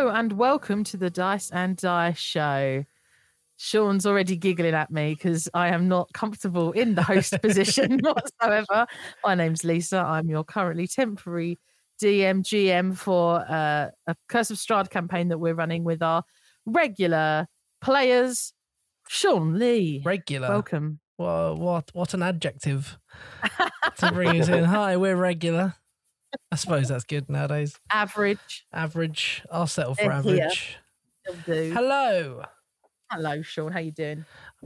Hello and welcome to the Dice and Die show. Shaun's already giggling at me because I am not comfortable in the host position whatsoever. My name's Lisa. I'm your currently temporary DM GM for uh, a Curse of Strahd campaign that we're running with our regular players. Shaun Lee, Regular. welcome. Wha- what what an adjective to bring us in. Hi, we're regular. I suppose that's good nowadays. Average. Average. I'll settle for Uh, here. average. Hello. Hello, Shaun. How you doing?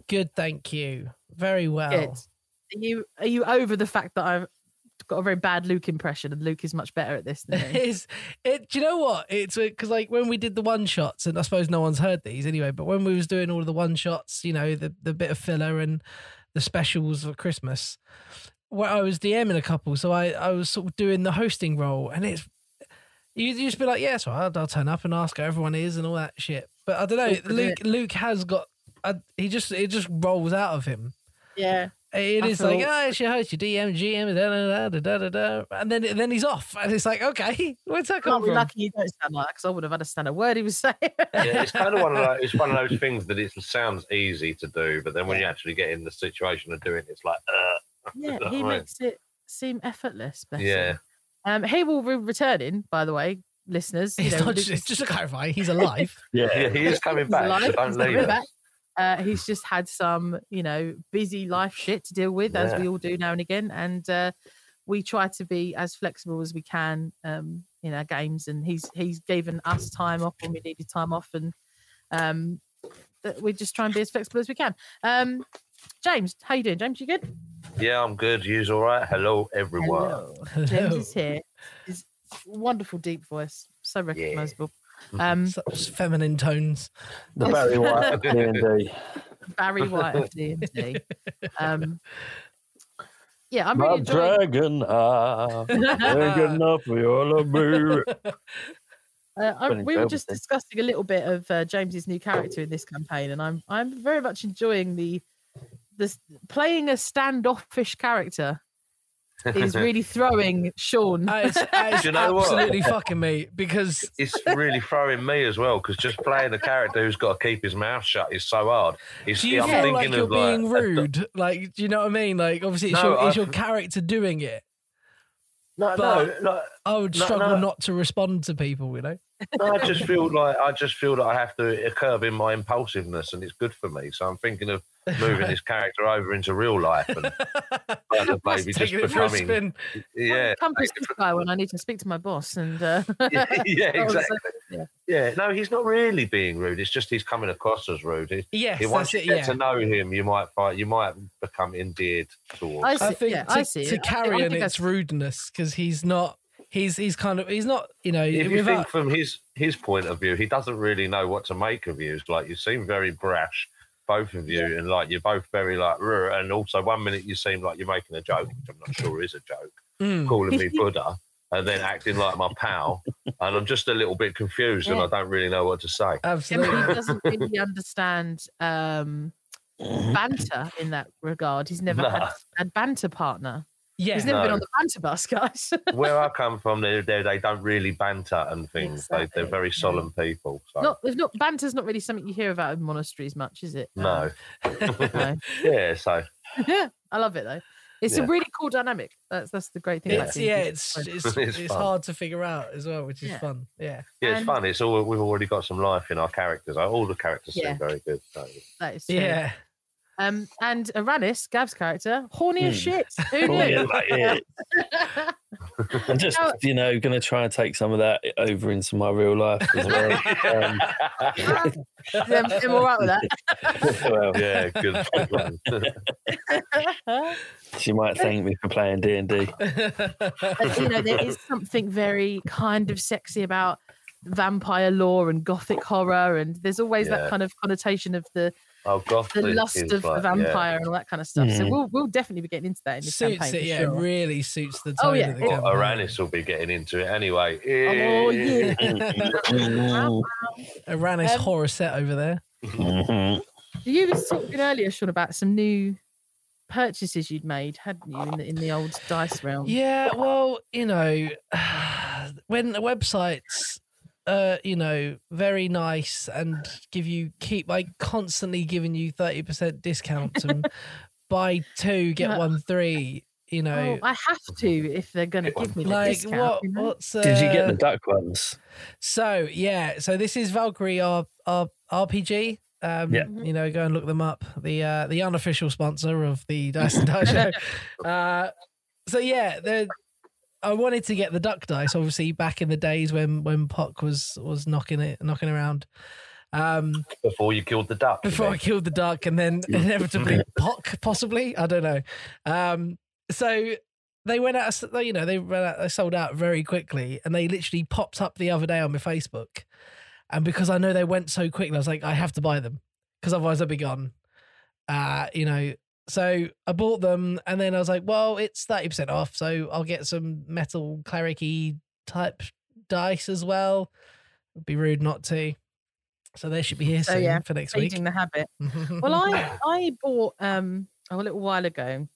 Good, thank you. Very well. Good. Are you are you over the fact that I've got a very bad Luke impression and Luke is much better at this than me? It's it. Do you know what? It's because like when we did the one shots, and I suppose no one's heard these anyway. But when we was doing all of the one shots, you know, the the bit of filler and the specials for Christmas, where I was DMing a couple, so I I was sort of doing the hosting role, and it's you, you just be like, yeah, so I'll, I'll turn up and ask how everyone is and all that shit. But I don't know, Awkward, Luke Luke has got. Uh, he just it just rolls out of him. yeah. It I is like, feel- oh, it's your host, your DM, GM, da, da, da, da, da, da, and then then he's off, and it's like, okay, where's that come from? lucky you don't sound like because I would have understood a word he was saying. yeah, it's kind of one of those, it's one of those things that it sounds easy to do, but then when you actually get in the situation of doing it, it's like, uh, yeah, he right? makes it seem effortless. Bless yeah. Um, he will be returning, by the way, listeners. You He's know, not just, is- just to clarify, he's alive. Yeah, he is coming he's back. alive, So don't he's leave us. back. Uh, he's just had some, you know, busy life shit to deal with, as Yeah. we all do now and again. And uh, we try to be as flexible as we can um, in our games. And he's he's given us time off when we needed time off, and um, that we just try and be as flexible as we can. Um, James, how you doing? James, you good? Yeah, I'm good. You's all right. Hello, everyone. Hello. James is here. His wonderful deep voice, so recognizable. Mhm. Um, Such feminine tones. The Barry White of D&D. Barry White of D&D. Um, yeah, I'm My really enjoying. dragon eye ain't good enough for your love, baby. Uh, I, we were just discussing a little bit of uh, James's new character in this campaign, and I'm I'm very much enjoying the this playing a standoffish character is really throwing Shaun. Uh, It's, it's you know what? absolutely fucking me because It's really throwing me as well because just playing a character who's got to keep his mouth shut is so hard. It's, do you I'm feel thinking like you're of like, being a- rude? Like, do you know what I mean? Like, obviously, it's, No, your, it's your character doing it. no, but- no, no, I would No, struggle no. not to respond to people, you know? No, I just feel like I just feel that I have to curb in my impulsiveness, and it's good for me. So I'm thinking of moving this character over into real life and kind of maybe just Taking it for a becoming, spin. yeah, Compass this guy when I need to speak to my boss, and uh, yeah, yeah, that was, uh, exactly. yeah. Yeah, no, he's not really being rude. It's just he's coming across as rude. He, Yes, he- once that's you it. get Yeah. to know him, you might find you might become endeared towards. I see, I think yeah, to, I see. to it. I think- I Carrion, it's rudeness because he's not. He's he's kind of he's not you know if you without, think from his his point of view, he doesn't really know what to make of you. It's like you seem very brash, both of you, and like you're both very like, "Rrr," and also one minute you seem like you're making a joke, which I'm not sure is a joke, Mm. calling me Buddha, and then acting like my pal, and I'm just a little bit confused, and I don't really know what to say. Yeah, absolutely. he doesn't really understand um, banter in that regard. He's never had a banter partner. Yeah, He's never been on the banter bus, guys. Where I come from, they they they don't really banter and things. They, Exactly, they're very yeah. solemn people. So not, there's not banter's not really something you hear about in monasteries much, is it? no, Um, no. yeah. So Yeah, I love it though. It's a really cool dynamic. That's that's the great thing. about it's yeah, it's it's, It's it's hard to figure out as well, which is Yeah. fun. Yeah, yeah, it's And- fun. It's all we've already got some life in our characters. All the characters Yeah. seem very good. So. that is true. yeah. Um, and Aranis, Gav's character, horny as Hmm. shit. Who yeah, knew? like it. I'm just, Now- you know, going to try and take some of that over into my real life as well. Um, I'm, I'm all right with that. well, yeah, good. good one. she might thank me for playing D and D. But, you know, there is something very kind of sexy about vampire lore and gothic horror, and there's always Yeah. that kind of connotation of the oh, goth the lust of like- the yeah. vampire and all that kind of stuff. So Mhm. we'll we'll definitely be getting into that in this suits campaign. it. Yeah, sure. it really suits the tone Oh, yeah, of the Well, campaign. Aranis will be getting into it anyway. Oh yeah. Mhm. Aranis Um, horror set over there. Mhm. You were talking earlier, Shaun, about some new purchases you'd made, hadn't you, in the, in the old dice realm? Yeah, well, you know, when the websites uh, you know, very nice and give you keep like constantly giving you thirty percent discounts and buy two get Yeah. one three. You know, Oh, I have to if they're going to give me the like discount. what? you know? What's uh, Did you get the duck ones? So yeah, so this is Valkyrie R, R, RPG. Um, Yeah. you know, go and look them up. The uh, the unofficial sponsor of the Dice and Die Show. Uh, so yeah, the I wanted to get the duck dice, obviously back in the days when when Pock was was knocking it knocking around. Um, Before you killed the duck. before I killed the duck and then inevitably Pock, possibly. I don't know. Um, so they went out, of- you know, they ran out, they sold out very quickly and they literally popped up the other day on my Facebook. And because I know they went so quickly, I was like, I have to buy them because otherwise I'll be gone. Uh, you know, so I bought them and then I was like, well, it's 30% off. So I'll get some metal cleric type dice as well. It'd be rude not to. So they should be here So, soon yeah, for next week. feeding the habit. Well, I I bought um a little while ago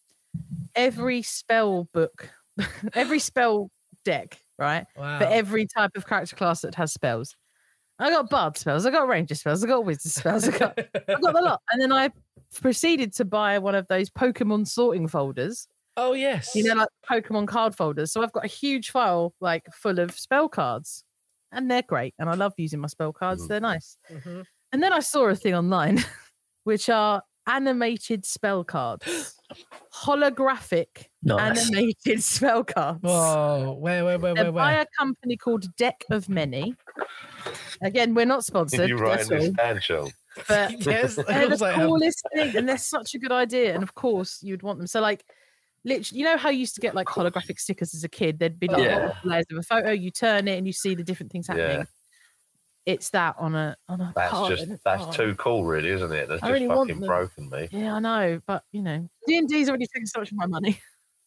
every spell book, every spell deck, right? wow. For every type of character class that has spells. I got bard spells, I got ranger spells, I got wizard spells, I got I got the lot. And then I proceeded to buy one of those Pokemon sorting folders. oh yes, You know, like Pokemon card folders. So I've got a huge file like full of spell cards. And they're great. And I love using my spell cards. Mhm. They're nice. Mhm. And then I saw a thing online, which are animated spell cards, holographic Nice. animated spell cards. Whoa, where, where, where, They're where, by a company called Deck of Many. Again, we're not sponsored, you that's writing this all, down, Shaun? but Yes, they're the oh. coolest thing, and they're such a good idea. And of course, you'd want them. So, like, literally, you know how you used to get like holographic stickers as a kid? There'd be like Yeah. layers of a photo. You turn it, and you see the different things happening. Yeah. It's that on a on a That's card, just that's oh. too cool, really, isn't it? That's I just really fucking them. broken me. Yeah, I know, but you know, D and D's already taking so much of my money.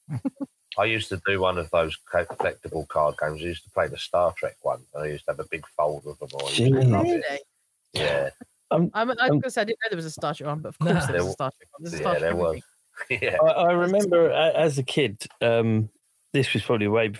I used to do one of those collectible card games. I used to play the Star Trek one. and I used to have a big folder of them all. I used to Really? Yeah, I'm, I was Um, going to say I didn't know there was a Star Trek one, but of No. course there was a Star Trek one. There's a yeah, Trek there was. yeah. I, I remember as a kid. Um, this was probably way,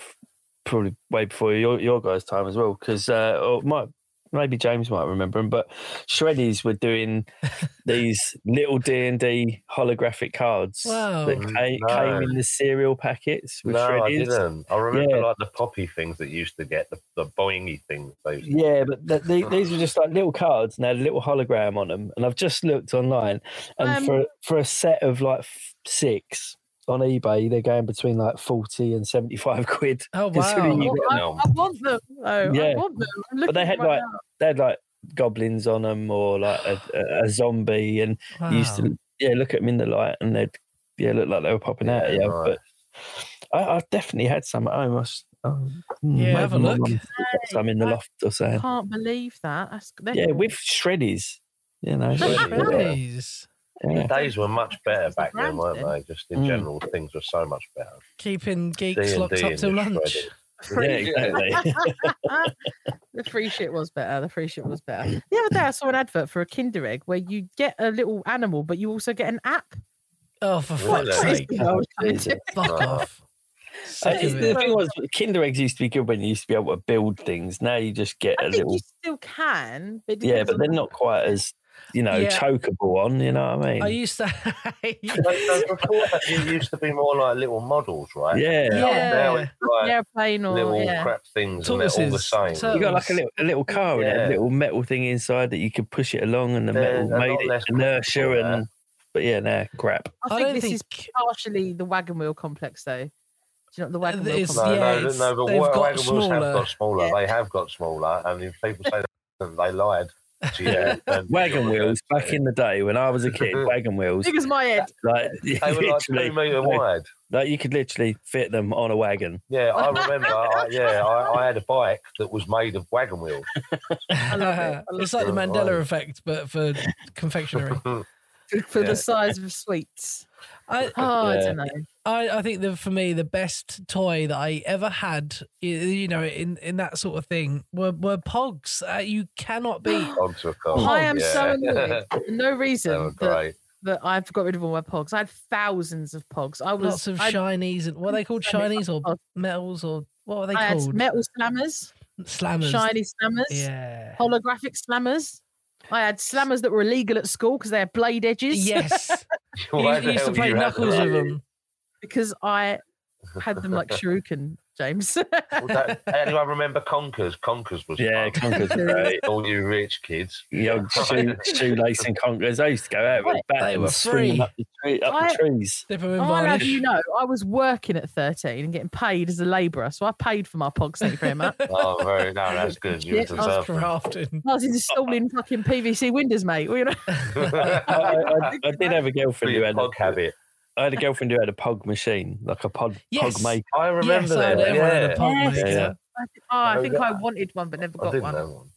probably way before your your guys' time as well. Because uh, or might maybe James might remember them, but Shreddies were doing these little D and D holographic cards Wow. that came, No. came in the cereal packets with No, I didn't. I remember Yeah. like the poppy things that you used to get, the, the boingy things. Those. Yeah, but th- the, these were just like little cards and they had a little hologram on them. And I've just looked online, and Um, for for a set of like six on eBay, they're going between like forty and seventy five quid. Oh considering wow! you Well, I, I want them. Oh, Yeah. I want them. I'm But they looking had like now. they had like goblins on them or like a, a, a zombie, and you used to yeah look at them in the light and they'd yeah look like they were popping out at Yeah, you. right. But I, I definitely had some at home. I was, oh, hmm, Yeah, have a look. mum's got some in the I loft or something. can't believe that. That's, Yeah, cool. with shreddies. You know, Shreddies, yeah. Shreddies. yeah. Days were much better That's back then, weren't they? Just in Mm. general, things were so much better. keeping geeks D&D locked up and till lunch. Shredders. Yeah, exactly. the free shit was better. The free shit was better. The other day, I saw an advert for a Kinder Egg where you get a little animal, but you also get an app. Oh, for fuck's sake! world. Fuck off. Uh, Sick it's- the thing was, Kinder eggs used to be good when you used to be able to build things. Now you just get I a think little, you still can. But yeah, but they're not quite as, you know, Yeah. chokeable on. You know what I mean? I used to. So- so before that, it used to be more like little models, right? yeah. Yeah. Now it's like airplane or little yeah. crap things and they're all the same. so- You got like a little, a little car with Yeah. a little metal thing inside that you could push it along, and the They're metal made it less inertia and. But yeah, nah, crap. I I think don't this think. is partially the wagon wheel complex, though. Do you know the wagon wheel it's- complex? No, Yeah, no, it's- no, but they've got wagon wheels have smaller. got smaller. Yeah. They have got smaller, and if people say that they lied, to you, Yeah. Um, wagon wheels back in the day when I was a kid, wagon wheels Big as my head. like They were like literally, two meter wide. like you could literally fit them on a wagon. Yeah, I remember. I, yeah, I, I had a bike that was made of wagon wheels. It. It's like the. Mandela effect, but for confectionery. For Yeah. the size of sweets. I, Oh, I don't know. I, I think that for me the best toy that I ever had, y- you know, in, in that sort of thing, were were Pogs. Uh, you cannot beat. Onto a car. I am yeah. so annoyed. No reason that, that I've got rid of all my pogs. I had thousands of pogs. I was Lots of I, shinies and what are they called? so Shinies or metals or what are they I had called? metal slammers. Slammers. shiny slammers, Yeah. holographic slammers. I had slammers that were illegal at school because they had blade edges. Yes. you, you used to play knuckles with them. Because I had them like shuriken, James. Well, that- anyone remember Conkers? Conkers was Yeah, fun. conkers are great. all you rich kids. The old shoe, shoelace and conkers. I used to go out with Right. a bat They and were swing free. up the, tree, up I- the trees. Dip 'em in I'll have you know, I was working at 13 and getting paid as a labourer, so I paid for my pogs. Thank you very much. Oh, very no, that's good. You Shit, I was it. Crafting. I was installing fucking PVC windows, mate. Well, you know, I, I, I did have a girlfriend who your had pog a, habit. I had a girlfriend who had a pog machine, like a pod, Yes. pog maker. I remember Yes, I had that. had a Yeah. Yes. maker. Yeah. I, think- oh, I think I wanted one but never I got didn't one. have one.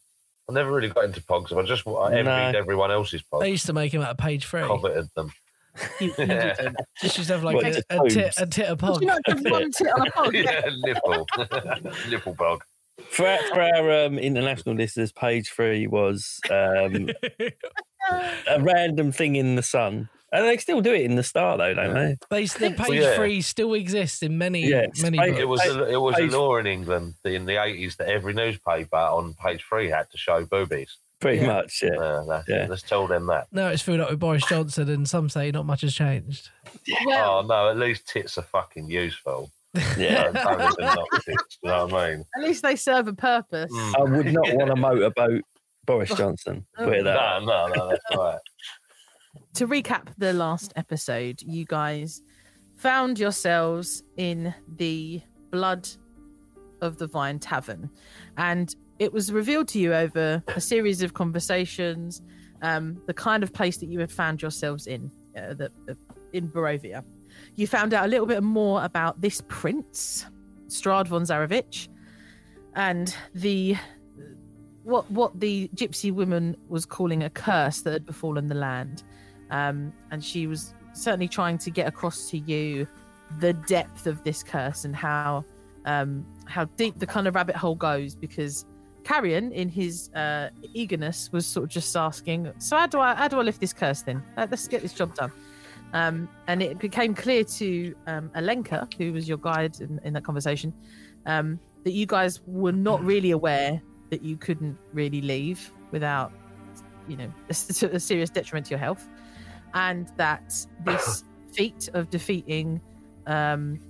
I never really got into pogs. I just I envied No. everyone else's They pogs. used to make him out of page three. Coveted them. You- you Yeah. Just used to have like What, a, a, tit, a tit of Did you not have one tit on a pog? yeah, nipple. nipple pog. For our, for our um, international listeners, page three was um, a random thing in the sun. And they still do it in the star, though, don't they? They, the page yeah. three still exists in many, Yeah, many page- books. It was a, it was a law in England in the eighties that every newspaper on page three had to show boobies. Pretty Yeah. much, yeah. Uh, that's Yeah. Let's tell them that. No, it's filled up with Boris Johnson, and some say not much has changed. Well, Oh no, at least tits are fucking useful. Yeah. Don't, don't even knock tits. You know what I mean? at least they serve a purpose. Mm. I would not want a motorboat Boris Johnson. Oh. Put it that No, no, no, that's right. To recap the last episode, you guys found yourselves in the Blood of the Vine Tavern, and it was revealed to you over a series of conversations um, the kind of place that you had found yourselves in, uh, the, in Barovia. You found out a little bit more about this prince, Strahd von Zarovich, and the what what the gypsy woman was calling a curse that had befallen the land um, and she was certainly trying to get across to you the depth of this curse and how um, how deep the kind of rabbit hole goes. Because Carrion, in his uh, eagerness, was sort of just asking, "So how do I how do I lift this curse? Then let's get this job done." Um, and it became clear to um, Alenka, who was your guide in, in that conversation, um, that you guys were not really aware that you couldn't really leave without, you know, a, a serious detriment to your health and that this feat of defeating um,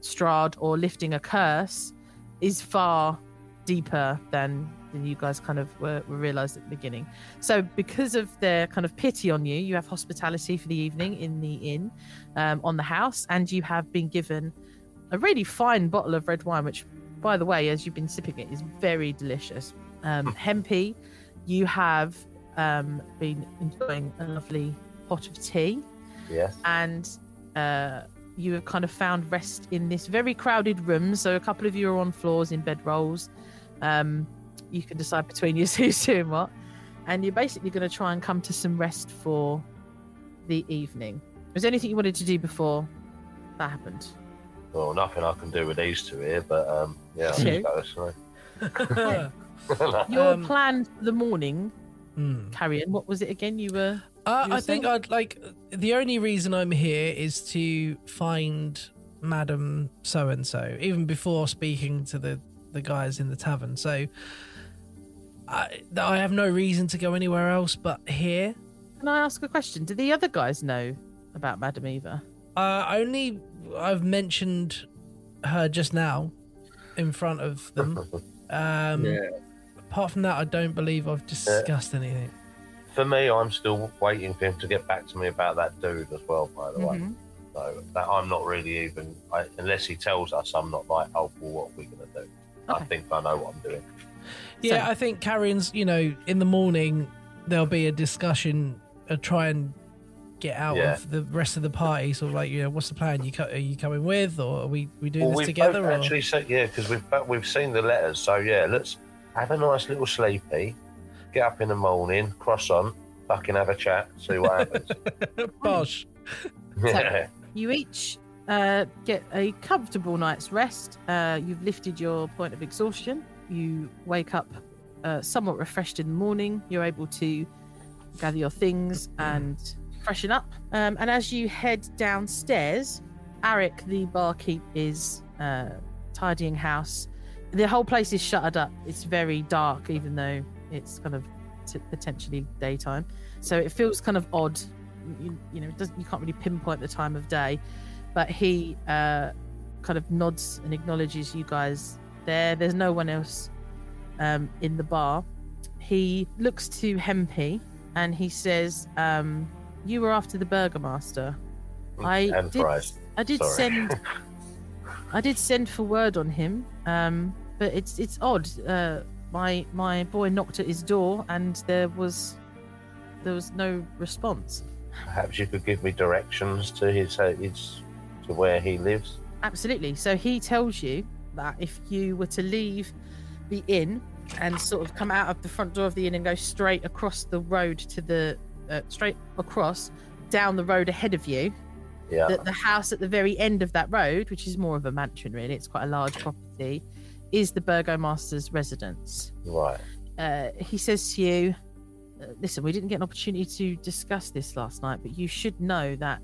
Strahd or lifting a curse is far deeper than, than you guys kind of were, were realized at the beginning. So, because of their kind of pity on you, you have hospitality for the evening in the inn um, on the house, and you have been given a really fine bottle of red wine, which, by the way, as you've been sipping it, is very delicious. Um, Hempy, you have um, been enjoying a lovely pot of tea Yes. and uh, you have kind of found rest in this very crowded room. So a couple of you are on floors in bedrolls. Um, you can decide between you who's doing what, and you're basically going to try and come to some rest for the evening. Was there anything you wanted to do before that happened? Well, nothing I can do with these two here, but um, yeah, I'll Two. just go. Your Um, plan for the morning, hmm. Carrion. What was it again? You were Uh, You were I think? I'd like the only reason I'm here is to find Madam so and so, even before speaking to the the guys in the tavern. So I I have no reason to go anywhere else but here. Can I ask a question? Do the other guys know about Madam Eva? Uh, only I've mentioned her just now in front of them. Um, Yeah. Apart from that, I don't believe I've discussed anything. For me, I'm still waiting for him to get back to me about that dude as well. By the way, Mhm. so that I'm not really even I, unless he tells us. I'm not like, oh, well, what are we gonna do? I think I know what I'm doing. Yeah, So- I think Carrion's, you know, in the morning there'll be a discussion, uh, try and get out Yeah. of the rest of the party. Sort of like, you know, what's the plan? You co- are you coming with, or are we we doing Well, this we've together? both Or? actually said yeah, because we've we've seen the letters. So yeah, let's have a nice little sleepy, get up in the morning, cross on, fucking have a chat, see what happens. Bosh. yeah. You each uh, get a comfortable night's rest. Uh, you've lifted your point of exhaustion. You wake up uh, somewhat refreshed in the morning. You're able to gather your things and freshen up. Um, and as you head downstairs, Arik, the barkeep, is uh, tidying house. the whole place is shuttered up. It's very dark, even though it's kind of t- potentially daytime. So it feels kind of odd. You, you know, it doesn't, you can't really pinpoint the time of day, but he uh, kind of nods and acknowledges you guys there. There's no one else um, in the bar. He looks to Hempy and he says, um, "You were after the Burgermaster. I and did, fries. I did Sorry. send. I did send for word on him, um, but it's it's odd. Uh, my my boy knocked at his door, and there was there was no response. Perhaps you could give me directions to his, uh, his to where he lives. Absolutely. So he tells you that if you were to leave the inn and sort of come out of the front door of the inn and go straight across the road to the uh, straight across down the road ahead of you, Yeah. that the house at the very end of that road, which is more of a mansion, really, it's quite a large property, is the Burgomaster's residence. Right. Uh, he says to you, uh, "Listen, we didn't get an opportunity to discuss this last night, but you should know that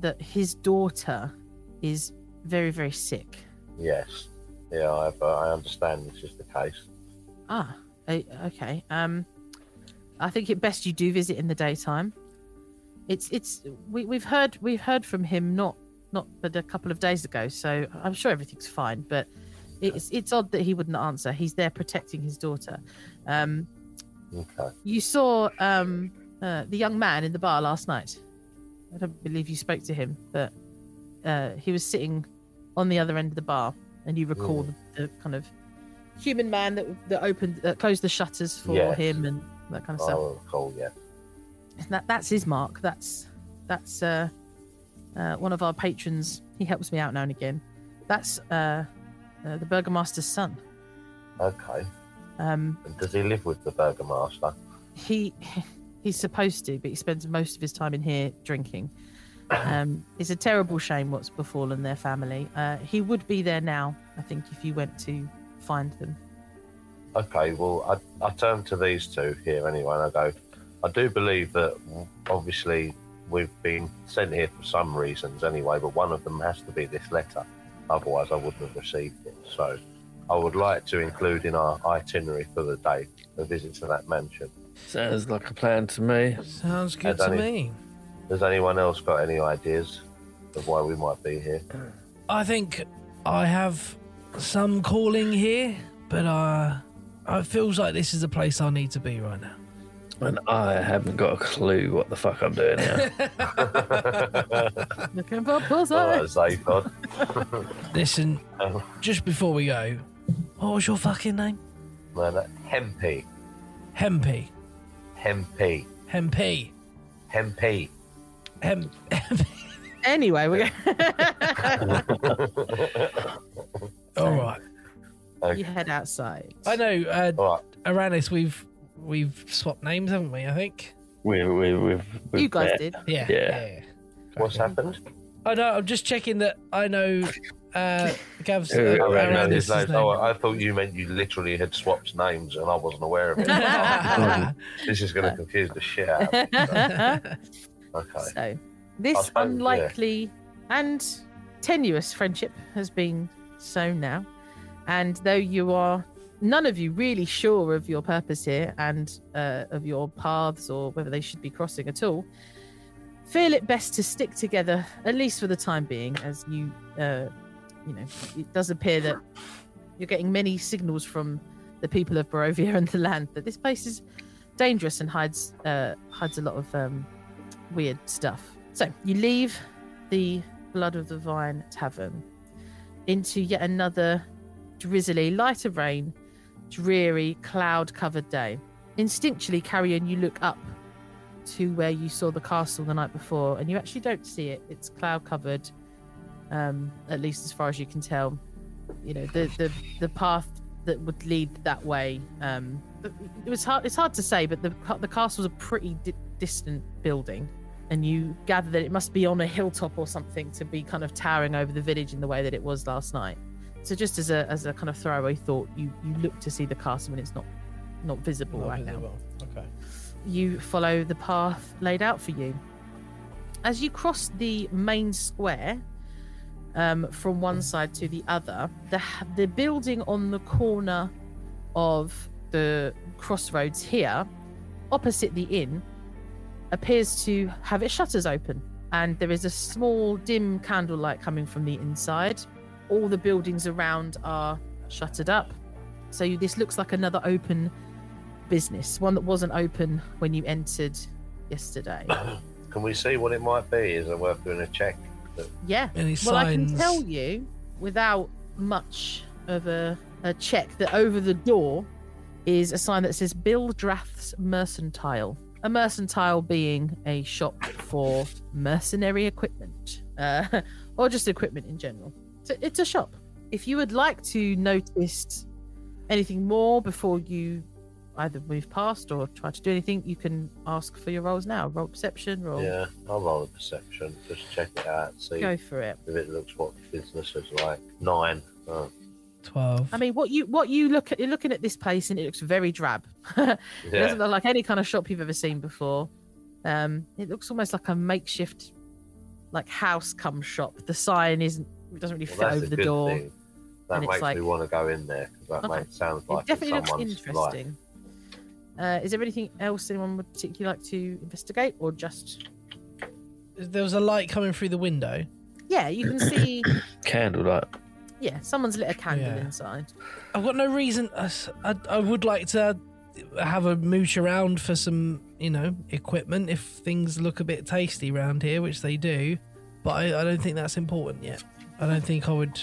that his daughter is very, very sick." Yes. Yeah, I, uh, I understand this is the case. Ah, okay. Um, I think it best you do visit in the daytime. It's it's we we've heard we've heard from him not not but a couple of days ago, so I'm sure everything's fine. But it's it's odd that he wouldn't answer. He's there protecting his daughter. Um, Okay. you saw um uh, the young man in the bar last night. I don't believe you spoke to him, but uh, he was sitting on the other end of the bar, and you recall Mm. the, the kind of human man that that opened that closed the shutters for Yes. him and that kind of stuff. Oh, cool. Yeah. That that's his mark. That's that's uh, uh, one of our patrons. He helps me out now and again. That's uh, the Burgomaster's son. Okay. Um, And does he live with the Burgermaster? he he's supposed to, but he spends most of his time in here drinking. Um, it's a terrible shame what's befallen their family. Uh, he would be there now, I think, if you went to find them. Okay, well, I, I turn to these two here anyway, and I go, I do believe that obviously we've been sent here for some reasons anyway, but one of them has to be this letter. Otherwise, I wouldn't have received it. So I would like to include in our itinerary for the day a visit to that mansion. Sounds like a plan to me. Sounds good to Danny. me. Has anyone else got any ideas of why we might be here? I think I have some calling here, but uh, it feels like this is the place I need to be right now. And I haven't got a clue what the fuck I'm doing here. Looking for pussy. All right, Zaphod. Listen, Oh. just before we go, what was your fucking name? Man, that Hempy. Hempy. Hempy. Hempy. Hempy. Hem. Anyway, we're All right. you head outside. I know, uh, All right. Aranis, we've we've swapped names, haven't we? I think. we, we, we've, we've You guys met. did. Yeah. Yeah. What's happened? I know. I'm just checking that I know. Uh, Gav's uh, Who- I don't know his name. name. Oh, I thought you meant you literally had swapped names and I wasn't aware of it. this is going to confuse the shit out of me. Okay. So, I this suppose, yeah. unlikely and tenuous friendship has been sown now. And though you are none of you really sure of your purpose here and uh, of your paths or whether they should be crossing at all, feel it best to stick together, at least for the time being, as you, uh, you know, it does appear that you're getting many signals from the people of Barovia and the land that this place is dangerous and hides uh, hides a lot of um, weird stuff. So you leave the Blood of the Vine Tavern into yet another drizzly, light of rain, dreary, cloud covered day. Instinctually, Carrion, you look up to where you saw the castle the night before, and you actually don't see it. It's cloud covered, um, at least as far as you can tell. You know, the, the, the path that would lead that way. Um, it was hard. It's hard to say, but the the castle was a pretty di- distant building, and you gather that it must be on a hilltop or something to be kind of towering over the village in the way that it was last night. So, just as a as a kind of throwaway thought, you you look to see the castle and it's not not visible Not right now. Okay. you follow the path laid out for you. As you cross the main square, um, from one side to the other. The the building on the corner of the crossroads here, opposite the inn, appears to have its shutters open, and there is a small dim candlelight coming from the inside. All the buildings around are shuttered up, so you, this looks like another open business, one that wasn't open when you entered yesterday. Can we see what it might be? Is it worth doing a check? Yeah. Any Well, I can tell you without much of a, a check that over the door is a sign that says Bildrath's Mercantile. A mercantile being a shop for mercenary equipment, uh, or just equipment in general. So it's a shop. If you would like to notice anything more before you either move past or try to do anything, you can ask for your rolls now. Roll perception, roll. Yeah, I'll roll a perception. Just check it out. See Go for it. if it looks what business is like. Nine. Oh, 12. I mean, what you what you look at, you're looking at this place and it looks very drab. it yeah. doesn't look like any kind of shop you've ever seen before. Um, it looks almost like a makeshift, like house come shop. The sign isn't it doesn't really Well, fit that's over a the good door. thing. That and it's makes like- me want to go in there because that Okay. makes, sounds It definitely looks interesting. Uh, is there anything else anyone would particularly like to investigate, or just There was a light coming through the window. yeah, you can see Candlelight. yeah, someone's lit a candle Yeah. inside. I've got no reason. I I would like to have a mooch around for some, you know, equipment if things look a bit tasty around here, which they do. But I, I don't think that's important yet. I don't think I would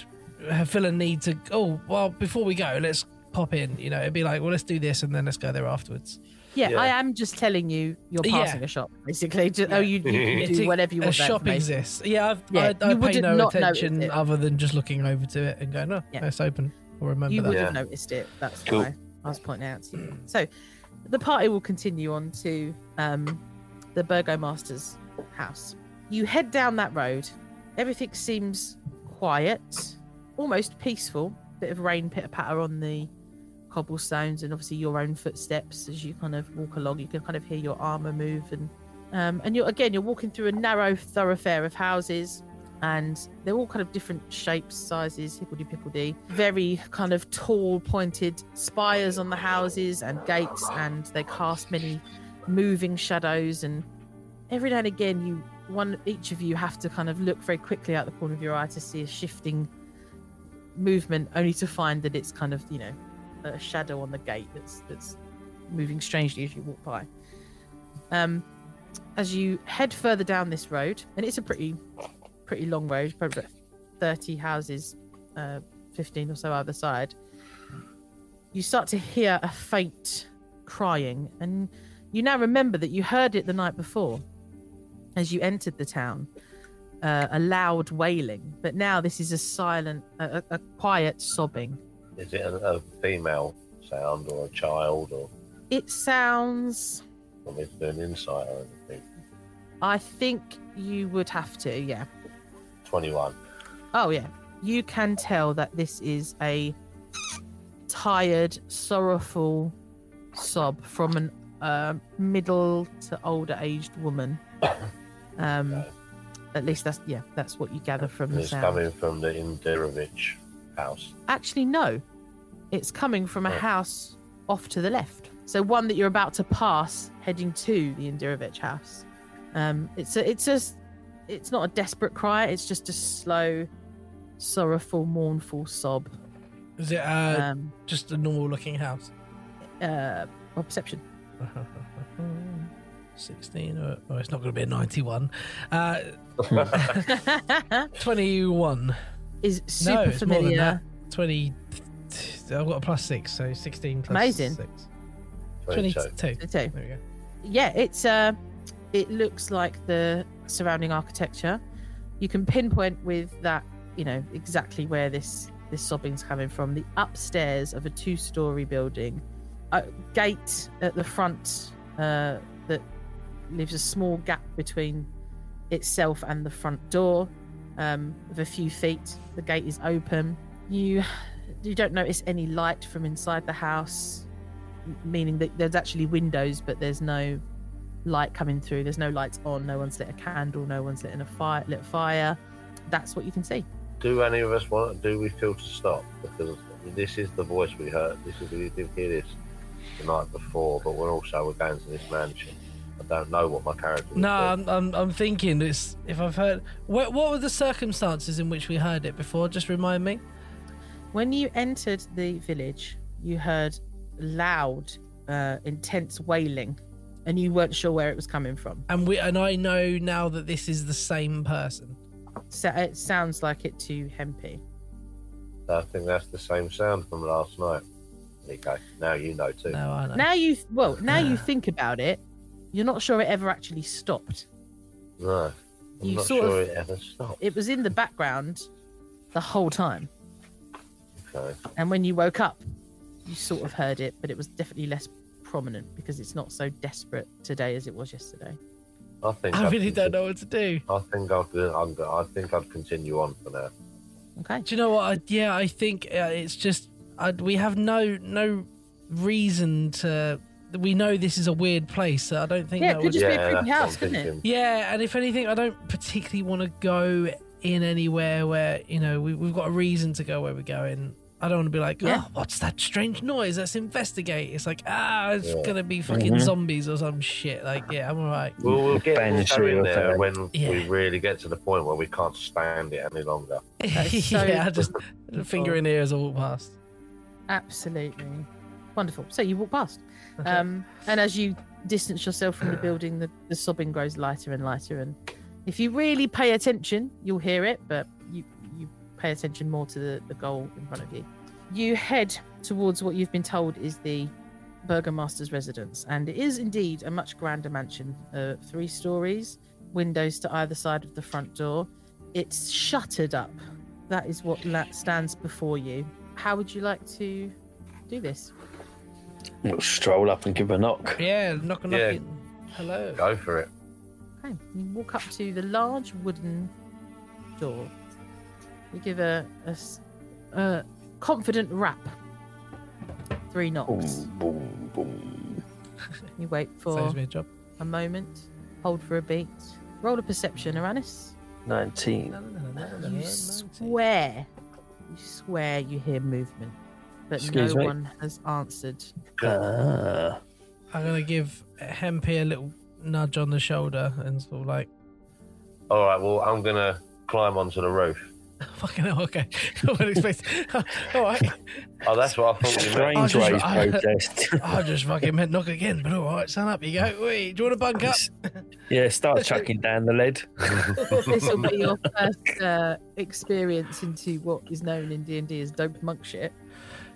feel a need to. Oh, well, before we go, let's pop in. You know, it'd be like, well, let's do this and then let's go there afterwards. Yeah, Yeah. I am just telling you you're Yeah. passing a shop, basically. Just, Oh, you, you can do whatever you a want. that shop information. exists. Yeah, I've, Yeah, I, I you pay wouldn't no not attention it. other than just looking over to it and going, oh, Yeah. it's open. I'll remember You that. would Yeah. have noticed it. That's Cool. why I was pointing out to you. So, the party will continue on to um, the Burgomaster's house. You head down that road. Everything seems quiet, almost peaceful. Bit of rain pitter patter on the cobblestones, and obviously your own footsteps as you kind of walk along. You can kind of hear your armor move, and um, and you're again you're walking through a narrow thoroughfare of houses and they're all kind of different shapes, sizes, higgledy pickledy. Very kind of tall, pointed spires on the houses and gates, and they cast many moving shadows. And every now and again, you one each of you have to kind of look very quickly out the corner of your eye to see a shifting movement, only to find that it's kind of you know a shadow on the gate that's that's moving strangely as you walk by. Um, as you head further down this road, and it's a pretty pretty long road, probably about 30 houses, uh, 15 or so either side, you start to hear a faint crying. And you now remember that you heard it the night before as you entered the town. Uh, a loud wailing, but now this is a silent, a, a a quiet sobbing. Is it a, a female sound or a child or It sounds. me to do an insight or anything? I think you would have to, yeah. 21. Oh yeah, you can tell that this is a tired, sorrowful sob from a uh, middle to older aged woman. Um, at least that's yeah, that's what you gather from And the it's sound. coming from the Indirovich house. Actually, no, it's coming from a Oh. house off to the left. So one that you're about to pass, heading to the Indirovich house. Um, it's a, it's a, it's not a desperate cry. It's just a slow, sorrowful, mournful sob. Is it uh, Um, just a normal looking house? uh, or perception. 16 or oh, it's not going to be a 91 uh 21 is no super it's more than familiar. that 20 i've got a plus 6 so 16 plus Amazing. 6 22. 22 So, there we go yeah, it's uh, it looks like the surrounding architecture. You can pinpoint with that, you know, exactly where this this sobbing's coming from. The upstairs of a two-story building, a gate at the front uh, that leaves a small gap between itself and the front door um, of a few feet. The gate is open. You you don't notice any light from inside the house meaning that there's actually windows, but there's no light coming through. There's no lights on. No one's lit a candle. No one's lit a fire. Lit fire. That's what you can see. do any of us want? Do we feel to stop? Because this is the voice we heard. This is we did hear this the night before, but we're also we're going to this mansion. I don't know what my character. would No. I'm, I'm, I'm thinking it's if I've heard. What, what were the circumstances in which we heard it before? Just remind me. When you entered the village, you heard loud, uh, intense wailing, and you weren't sure where it was coming from. And we and I know now that this is the same person. So it sounds like it to Hempy. I think that's the same sound from last night. There you go. Now you know too. No, I know. Now you, well, now you think about it, you're not sure it ever actually stopped. No, I'm You not sort sure of- it ever stopped. It was in the background the whole time, Okay. and when you woke up, you sort of heard it, but it was definitely less prominent because it's not so desperate today as it was yesterday. I think I I'd really don't know what to do. I think I'd, I'm, go- I think I'd continue on for now. Okay. Do you know what? I, yeah, I think uh, it's just I, we have no no reason to. We know this is a weird place, so I don't think Yeah, that it would could just be a creepy that's house, couldn't it? Yeah, and if anything, I don't particularly want to go in anywhere where you know we, we've got a reason to go where we're going. I don't want to be like, Yeah. oh, what's that strange noise? Let's investigate. It's like, ah, it's Yeah. gonna be fucking Mhm. zombies or some shit. Like, yeah, I'm alright. We'll, we'll get we'll go in there something. when Yeah. we really get to the point where we can't stand it any longer. That's so- yeah, just finger in ears all past. Absolutely. Wonderful. So you walk past. Um, and as you distance yourself from the building, the, the sobbing grows lighter and lighter. And if you really pay attention, you'll hear it, but you, you pay attention more to the, the goal in front of you. You head towards what you've been told is the Burgomaster's residence. And it is indeed a much grander mansion, uh, three stories, windows to either side of the front door. It's shuttered up. That is what stands before you. How would you like to do this? Little stroll up and give a knock. yeah, knock knock. Yeah. it. Hello. Go for it. Okay, you walk up to the large wooden door. You give a, a s- a confident rap. Three knocks. Boom, boom, boom. You wait for Saves me a job. a moment. Hold for a beat. Roll a perception, Aranis. 19. No, no, no, no, no, no, You swear. You swear you hear movement, but Excuse no me? one has answered. Ah. I'm gonna give Hempy a little nudge on the shoulder and sort of like, All right. Well, I'm gonna climb onto the roof. fucking hell, okay. I wasn't expecting. All right. Oh, that's what I thought you meant. I'll Strange just- raise I- protest. I just fucking meant knock again, but all right, son up you go. Wait, do you want to bunk up? yeah, start chucking down the lead. this will be your first uh, experience into what is known in D and D as dope monk shit.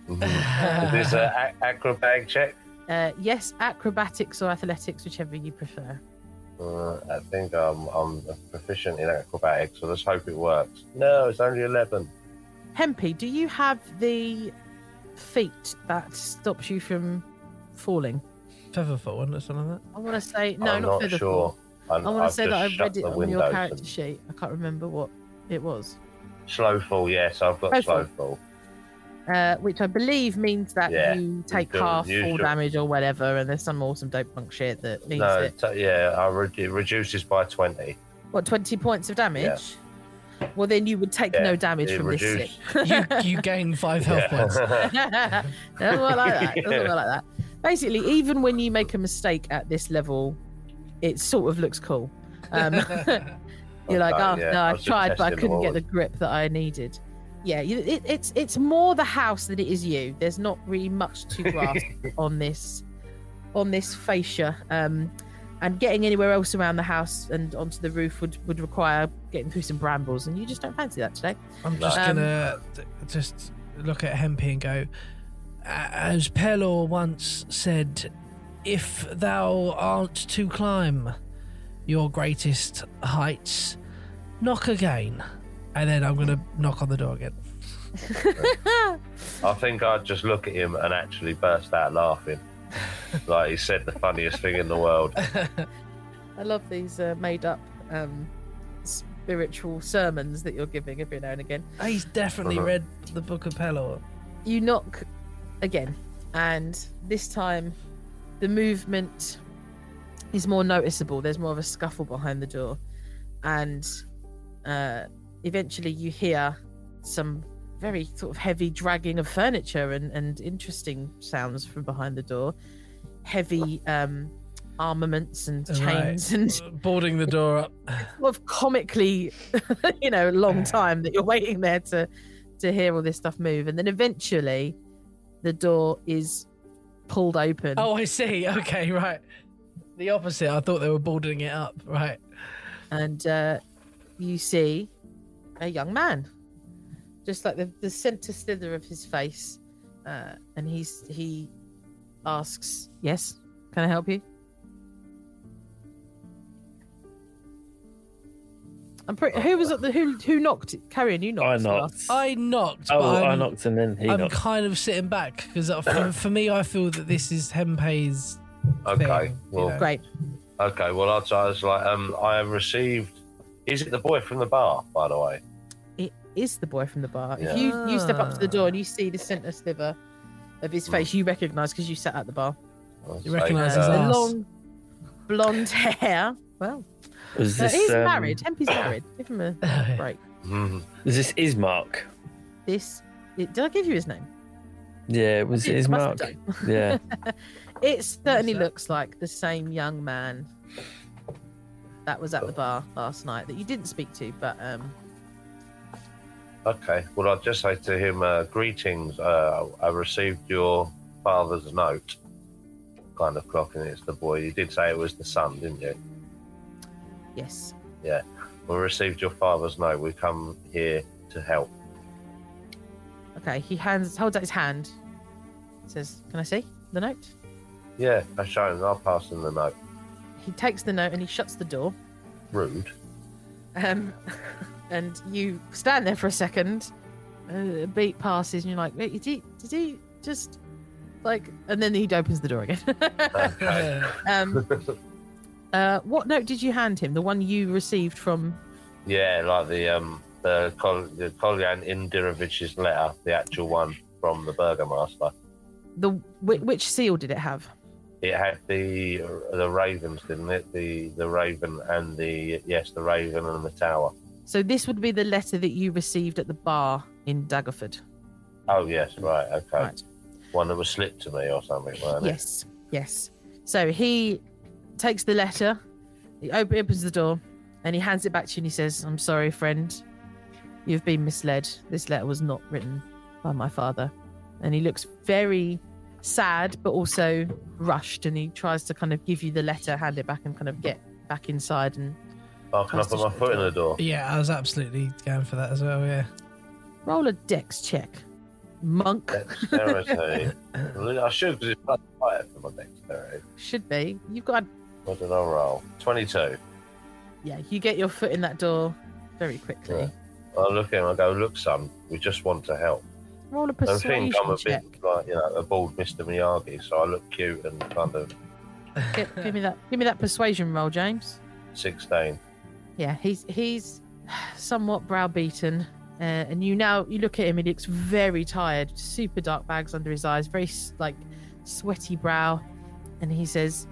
Is this an ac- acrobatic check? Uh, yes, acrobatics or athletics, whichever you prefer. Uh, I think I'm, I'm proficient in acrobatics, so let's hope it works. No, it's only 11. Hempy, do you have the feat that stops you from falling? Featherfall, wasn't it? Something like that? I want to say no, I'm not not featherfall. sure. I'm, I want to say that I shut read it on your character and- sheet. I can't remember what it was, Slow fall, yes, I've got Slow slow fall. fall. Uh, which I believe means that Yeah, you take half use fall damage or whatever, and there's some awesome dope punk shit that means No, that t- yeah, I re- it reduces by 20. what twenty points of damage. Well, then you would take Yeah, no damage it from this reduced- stick. you, you gain five health points. doesn't work like that. Doesn't work like that. Basically, even when you make a mistake at this level, it sort of looks cool. Um, you're like, Okay, oh yeah, no, I I tried, but I couldn't get the grip that I needed. Yeah, it, it's it's more the house than it is you. There's not really much to grasp on this on this fascia. Um, and getting anywhere else around the house and onto the roof would, would require getting through some brambles, and you just don't fancy that today. I'm just Um, gonna t- just look at Hempy and go, "A- as Pelor once said, if thou art to climb your greatest heights, knock again. And then I'm gonna knock on the door again. I think I'd just look at him and actually burst out laughing. like he said the funniest thing in the world. I love these uh, made up um, spiritual sermons that you're giving every now and again. He's definitely Uh-huh. read the Book of Pelor. You knock again, and this time the movement is more noticeable. There's more of a scuffle behind the door, and uh, eventually you hear some very sort of heavy dragging of furniture and, and interesting sounds from behind the door. Heavy um, armaments and chains Right. and boarding the door up. sort of comically, you know, long time that you're waiting there to to hear all this stuff move, and then eventually, the door is pulled open. Oh, I see. Okay, right. The opposite. I thought they were boarding it up. Right. and uh, you see a young man, just like the, the center slither of his face, uh, and he's he asks, "Yes, can I help you?" I'm pretty. Who was at the who who knocked? Carrion, you knocked. I knocked. I knocked. oh, but I I'm, knocked and then he I'm knocked. kind of sitting back because for, for me, I feel that this is Hempy's Okay. thing. you Well, know. Great. okay. Well, I'll try. It's like um, I have received. Is it the boy from the bar, by the way? It is the boy from the bar. Yeah. If you you step up to the door and you see the center sliver of his face, you recognise because you sat at the bar. I'll You recognise Uh, his uh, ass. the long blonde hair. Well, Was uh, this, he's um, married. Hempy's married. Give him a break. mhm. Was this Ismark? This. It, did I give you his name? Yeah, it was Yes, I must Ismark. Yeah. It certainly looks like the same young man that was at the bar last night that you didn't speak to, but um, Okay. Well, I'll just say to him, uh, greetings. Uh, I received your father's note. Kind of clocking it's the boy. You did say it was the son, didn't you? yes. Yeah. We received your father's note. We come here to help. Okay. He hands holds out his hand. Says, "Can I see the note?" Yeah, I show him. I'll pass him the note. He takes the note and he shuts the door. Rude. Um, and you stand there for a second. Uh, a beat passes, and you're like, "Wait, did he? Did he just like?" And then he opens the door again. Okay. um, uh, what note did you hand him? The one you received from? yeah, like the um the Kol- the Kolyan Indirovich's letter, the actual one from the Burgomaster. The whi- which seal did it have? It had the the ravens, didn't it? The the raven and the yes, the raven and the tower. So this would be the letter that you received at the bar in Daggerford. Oh yes, right, okay. Right. One that was slipped to me or something, wasn't it? Yes, yes. So he takes the letter, he opens the door, and he hands it back to you and he says, I'm sorry, friend. You've been misled. This letter was not written by my father. And he looks very sad, but also rushed. And he tries to kind of give you the letter, hand it back, and kind of get back inside. And Oh, can I put my foot in the door? Yeah, I was absolutely going for that as well. Yeah. roll a dex check. Monk Dexterity. I should because it's bloody higher for my dexterity. should be. You've got, What did I roll? 22. yeah, you get your foot in that door very quickly. Yeah. I look at him, I go, look, son, we just want to help. Roll a I persuasion I think I'm a check. bit like, you know, a bald Mr. Miyagi, so I look cute and kind of Give, give me that. Give me that persuasion roll, James. 16. Yeah, he's he's somewhat browbeaten, uh, and you now you look at him he looks very tired, super dark bags under his eyes, very like sweaty brow, and he says,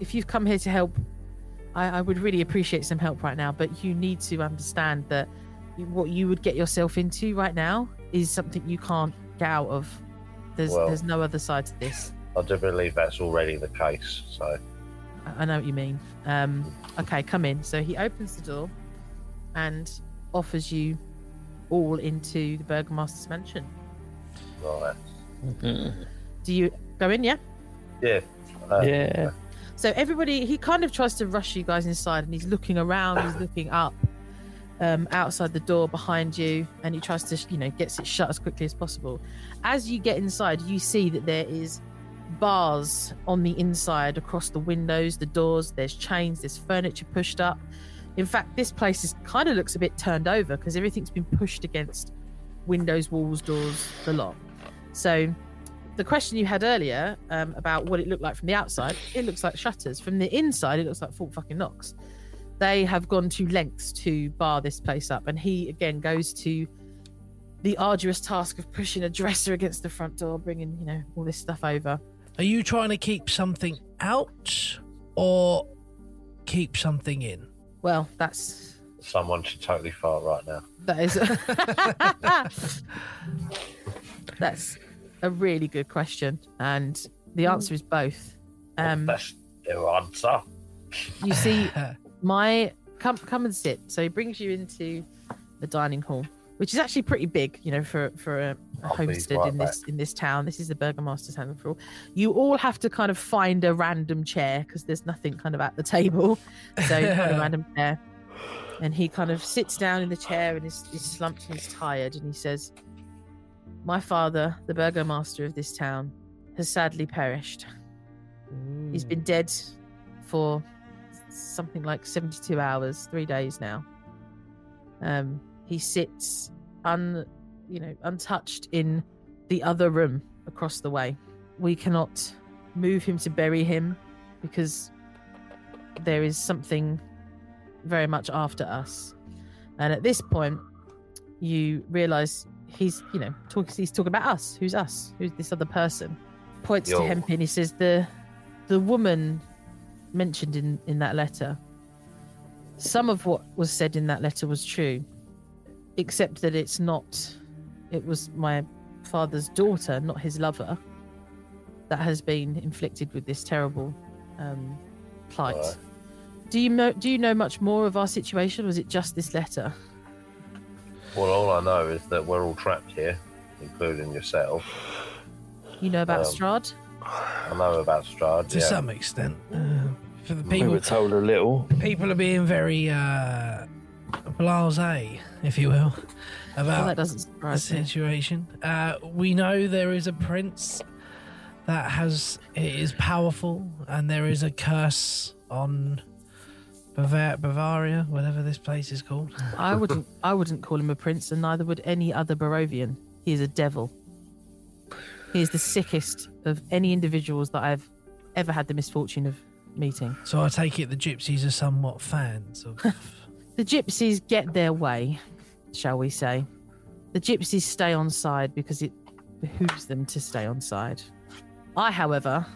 "If you've come here to help, I, I would really appreciate some help right now, but you need to understand that what you would get yourself into right now is something you can't get out of. There's Well- there's no other side to this." I do believe that's already the case, so I- I know what you mean. Um, okay, come in. So he opens the door and offers you all into the Burgomaster's mansion. right. Do you go in? Yeah. Yeah. Uh, yeah. So everybody, he kind of tries to rush you guys inside, and he's looking around. He's looking up, um, outside the door behind you, and he tries to, you know, gets it shut as quickly as possible. As you get inside, you see that there is bars on the inside across the windows, the doors. There's chains. There's furniture pushed up. In fact, this place is kind of looks a bit turned over because everything's been pushed against windows, walls, doors, the lot. So the question you had earlier um, about what it looked like from the outside, it looks like shutters. From the inside, it looks like Fort fucking Knox. They have gone to lengths to bar this place up, and he again goes to the arduous task of pushing a dresser against the front door, bringing you know all this stuff over. Are you trying to keep something out or keep something in? Well, that's Someone should totally fart right now. That is. That's a really good question, and the answer is both. Um, That's your answer. you see, my come come and sit. So he brings you into the dining hall, which is actually pretty big, you know, for for a, a homestead in this in this town. This is the Burgomaster's all. You all have to kind of find a random chair because there's nothing kind of at the table. So you find a random chair, and he kind of sits down in the chair and is, is slumped and he's tired, and he says, "My father, the Burgomaster of this town, has sadly perished. He's been dead for something like 72 hours, three days now. Um, he sits un, you know, untouched in the other room across the way. We cannot move him to bury him because there is something very much after us. And at this point, you realize he's, you know, talking. He's talking about us. Who's us? Who's this other person? Points to Yo. Hempin. He says the the woman mentioned in in that letter. Some of what was said in that letter was true, except that it's not. It was my father's daughter, not his lover, that has been inflicted with this terrible um, plight. Right. Do you know? Do you know much more of our situation? Was it just this letter? Well, all I know is that we're all trapped here, including yourself. You know about Um, Strahd? I know about Strahd. to yeah. some extent. Uh, for the people, We people, were told a little. people are being very uh, blasé, if you will, Well, about that the situation. Uh, we know there is a prince that has is powerful, and there is a curse on Bavar- Bavaria, whatever this place is called. I wouldn't. I wouldn't call him a prince, and neither would any other Barovian. He is a devil. He is the sickest of any individuals that I've ever had the misfortune of meeting. So I take it the gypsies are somewhat fans of. The gypsies get their way, shall we say. The gypsies stay on side because it behooves them to stay on side. I, however,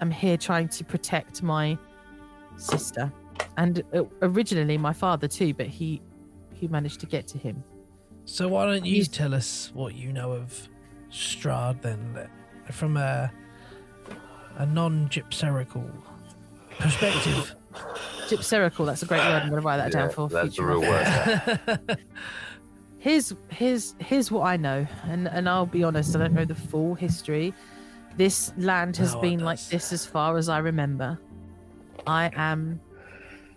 am here trying to protect my sister and uh, originally my father too, but he he managed to get to him. so why don't you He's- tell us what you know of Strahd then, from a a non-gypserical perspective? Gypserical, that's a great word. I'm going to write that down Yeah, for that's a future real word. here's here's here's what I know, and and I'll be honest, I don't know the full history. This land has No been like this as far as I remember. I am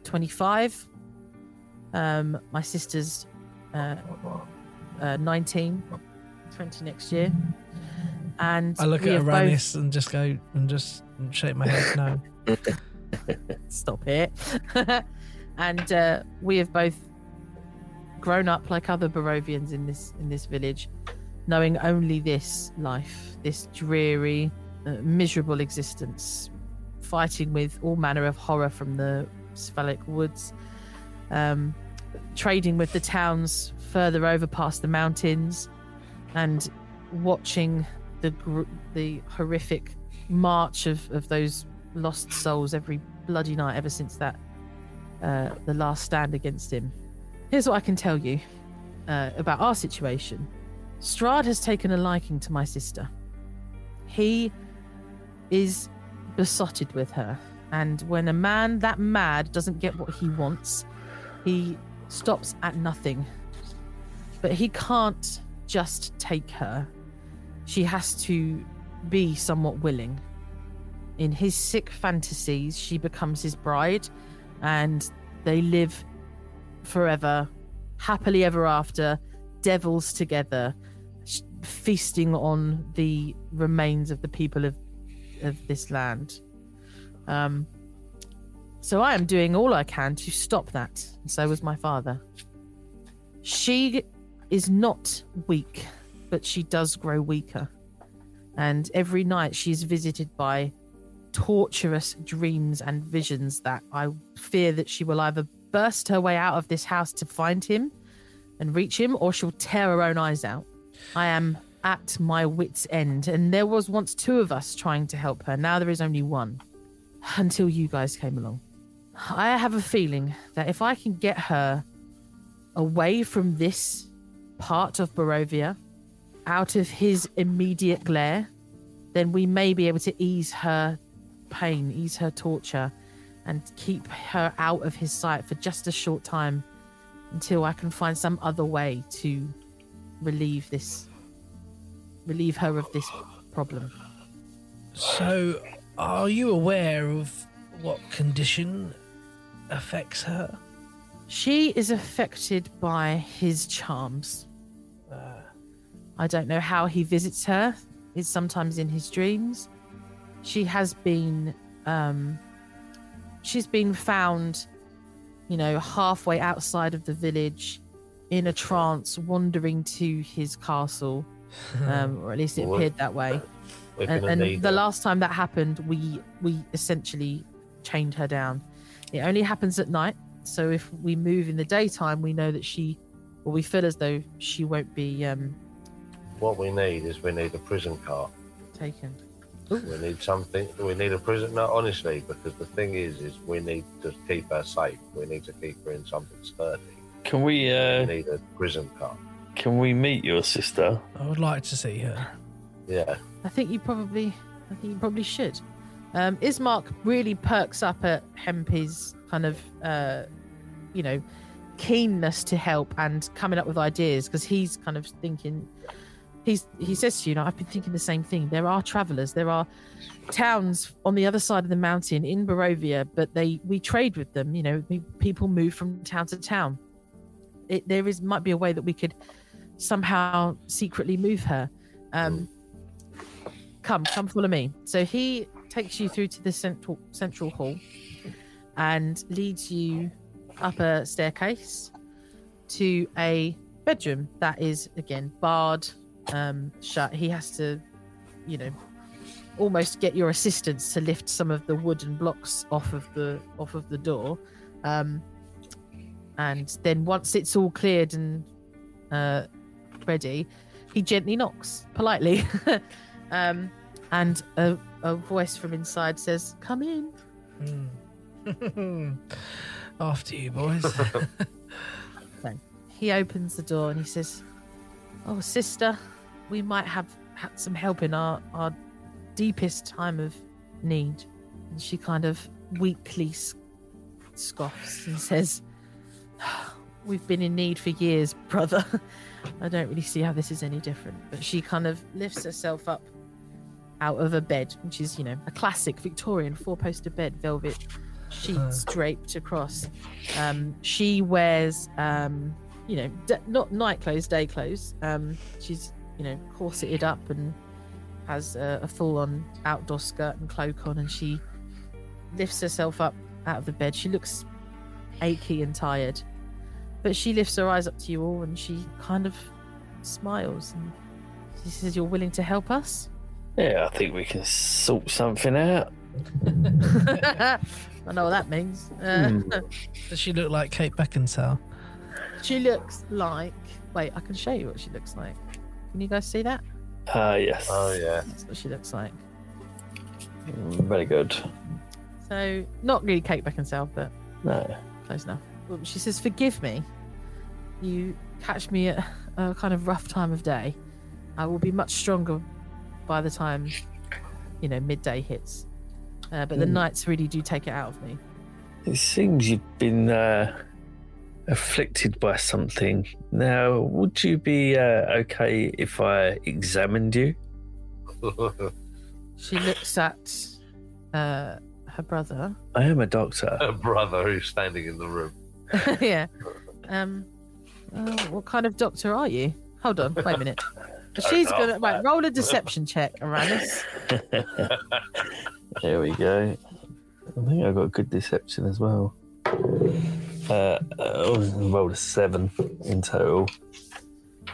25. Um, my sister's uh, uh, 19, 20 next year, and I look at have both- Aranis and just go and just shake my head no. stop it. and uh, we have both grown up like other Barovians in this in this village, knowing only this life, this dreary, uh, miserable existence, fighting with all manner of horror from the Svalich woods, um, trading with the towns further over past the mountains, and watching the gr- the horrific march of, of those lost souls every bloody night ever since that uh, the last stand against him. Here's what I can tell you uh, about our situation. Strahd has taken a liking to my sister. He is besotted with her, and when a man that mad doesn't get what he wants, he stops at nothing. But he can't just take her. She has to be somewhat willing in his sick fantasies, she becomes his bride, and they live forever, happily ever after, devils together, feasting on the remains of the people of of this land. Um, so I am doing all I can to stop that. And so was my father. She is not weak, but she does grow weaker. And every night she's visited by torturous dreams and visions that I fear that she will either burst her way out of this house to find him and reach him, or she'll tear her own eyes out. I am at my wits' end, and there was once two of us trying to help her. Now there is only one, until you guys came along. I have a feeling that if I can get her away from this part of Barovia, out of his immediate glare, then we may be able to ease her pain, ease her torture, and keep her out of his sight for just a short time until I can find some other way to relieve this relieve her of this problem. So, are you aware of what condition affects her? She is affected by his charms. Uh. I don't know how he visits her. It's sometimes in his dreams. She has been um she's been found, you know, halfway outside of the village in a trance wandering to his castle. Um, or at least it appeared that way. And, and the last time that happened we we essentially chained her down it only happens at night so if we move in the daytime we know that she or we feel as though she won't be um What we need is we need a prison cart. taken We need something. We need a prison. No, honestly, because the thing is, is we need to keep her safe. We need to keep her in something sturdy. Can we We uh, need a prison cart. can we meet your sister? I would like to see her. Yeah. i think you probably i think you probably should um ismark really perks up at hempy's kind of uh you know keenness to help and coming up with ideas because he's kind of thinking he's he says to you, you know, I've been thinking the same thing. There are travelers, there are towns on the other side of the mountain in Barovia, but they we trade with them. You know, we, people move from town to town. It, there is might be a way that we could somehow secretly move her. Um, come, come, follow me. So he takes you through to the central central hall and leads you up a staircase to a bedroom that is again barred um shut he has to you know almost get your assistance to lift some of the wooden blocks off of the off of the door um and then once it's all cleared and uh ready he gently knocks politely um and a, a voice from inside says come in Hmm. After you, boys. he opens the door and he says, "Oh, sister, we might have had some help in our our deepest time of need." And she kind of weakly scoffs and says, "We've been in need for years, brother. I don't really see how this is any different." But she kind of lifts herself up out of a bed, which is, you know, a classic Victorian four-poster bed, velvet sheets draped across. Um, she wears, um, you know, d- not night clothes, day clothes. Um, she's, you know, corseted up and has a, a full-on outdoor skirt and cloak on, and she lifts herself up out of the bed. She looks achy and tired, but she lifts her eyes up to you all, and she kind of smiles and she says, "You're willing to help us." Yeah, I think we can sort something out. I know what that means. Uh, Hmm. Does she look like Kate Beckinsale? She looks like. Wait, I can show you what she looks like. Can you guys see that? Ah, yes. Oh yeah. That's what she looks like. Very good. So, not really Kate Beckinsale, but No. close enough. Well, She says, "Forgive me. You catch me at a kind of rough time of day. I will be much stronger by the time, you know, midday hits. Uh, but the Mm. nights really do take it out of me. It seems you've been uh, afflicted by something. Now, would you be uh, okay if I examined you? She looks at uh, her brother. I am a doctor. Her brother who's standing in the room. yeah. Um. uh, what kind of doctor are you? Hold on. Wait a minute. She's gonna right. Roll a deception check, Aranis. there we go. I think I got a good deception as well. Uh, I rolled a seven in total.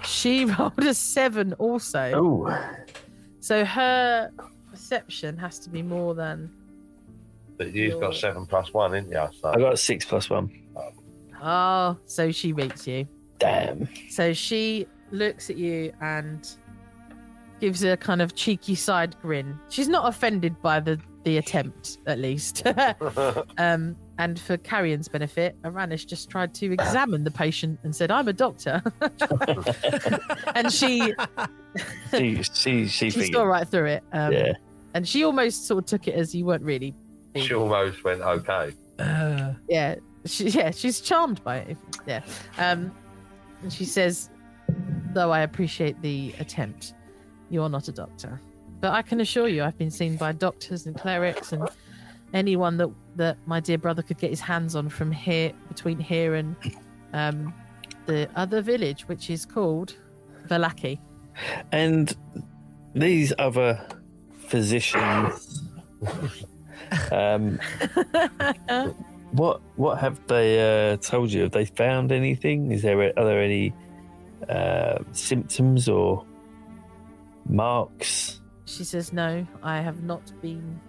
She rolled a seven also. Oh, So her perception has to be more than. But you've got seven plus one, ain't you? So I got a six plus one. Oh, so she beats you. Damn. So she looks at you and gives a kind of cheeky side grin. She's not offended by the the attempt, at least. um, and for Carrion's benefit, Aranish just tried to examine the patient and said, "I'm a doctor," and she She she she, she saw right through it. Um, Yeah. and she almost sort of took it as you weren't really. She almost went okay. Uh, Yeah, she, yeah, she's charmed by it. Yeah, um, and she says, "Though I appreciate the attempt, you're not a doctor, but I can assure you, I've been seen by doctors and clerics and anyone that that my dear brother could get his hands on from here between here and um, the other village, which is called Vallaki. And these other physicians, um, what what have they uh, told you? Have they found anything? Is there are there any uh, symptoms or marks? She says, "No, I have not been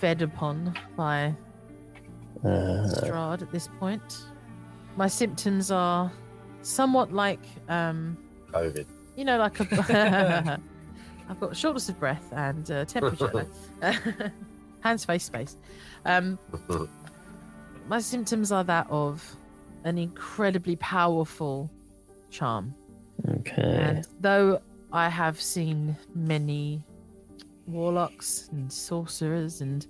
fed upon by Uh, Strahd at this point. My symptoms are somewhat like, um, COVID. you know, like a. I've got shortness of breath and uh, temperature. Hands, face, space. Um, my symptoms are that of an incredibly powerful charm. okay. And though I have seen many warlocks and sorcerers, and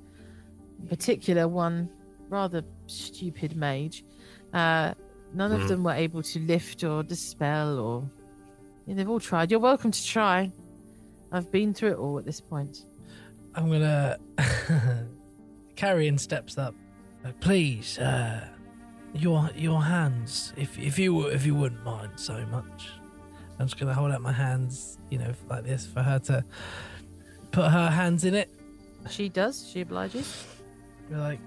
in particular one rather stupid mage, uh, none of Mhm. them were able to lift or dispel, or yeah, they've all tried. You're welcome to try. I've been through it all at this point. I'm gonna. Carrion steps up. Uh, Please, uh, your your hands, if if you if you wouldn't mind so much. I'm just gonna hold out my hands, you know, like this for her to put her hands in it. She does. She obliges. Be like,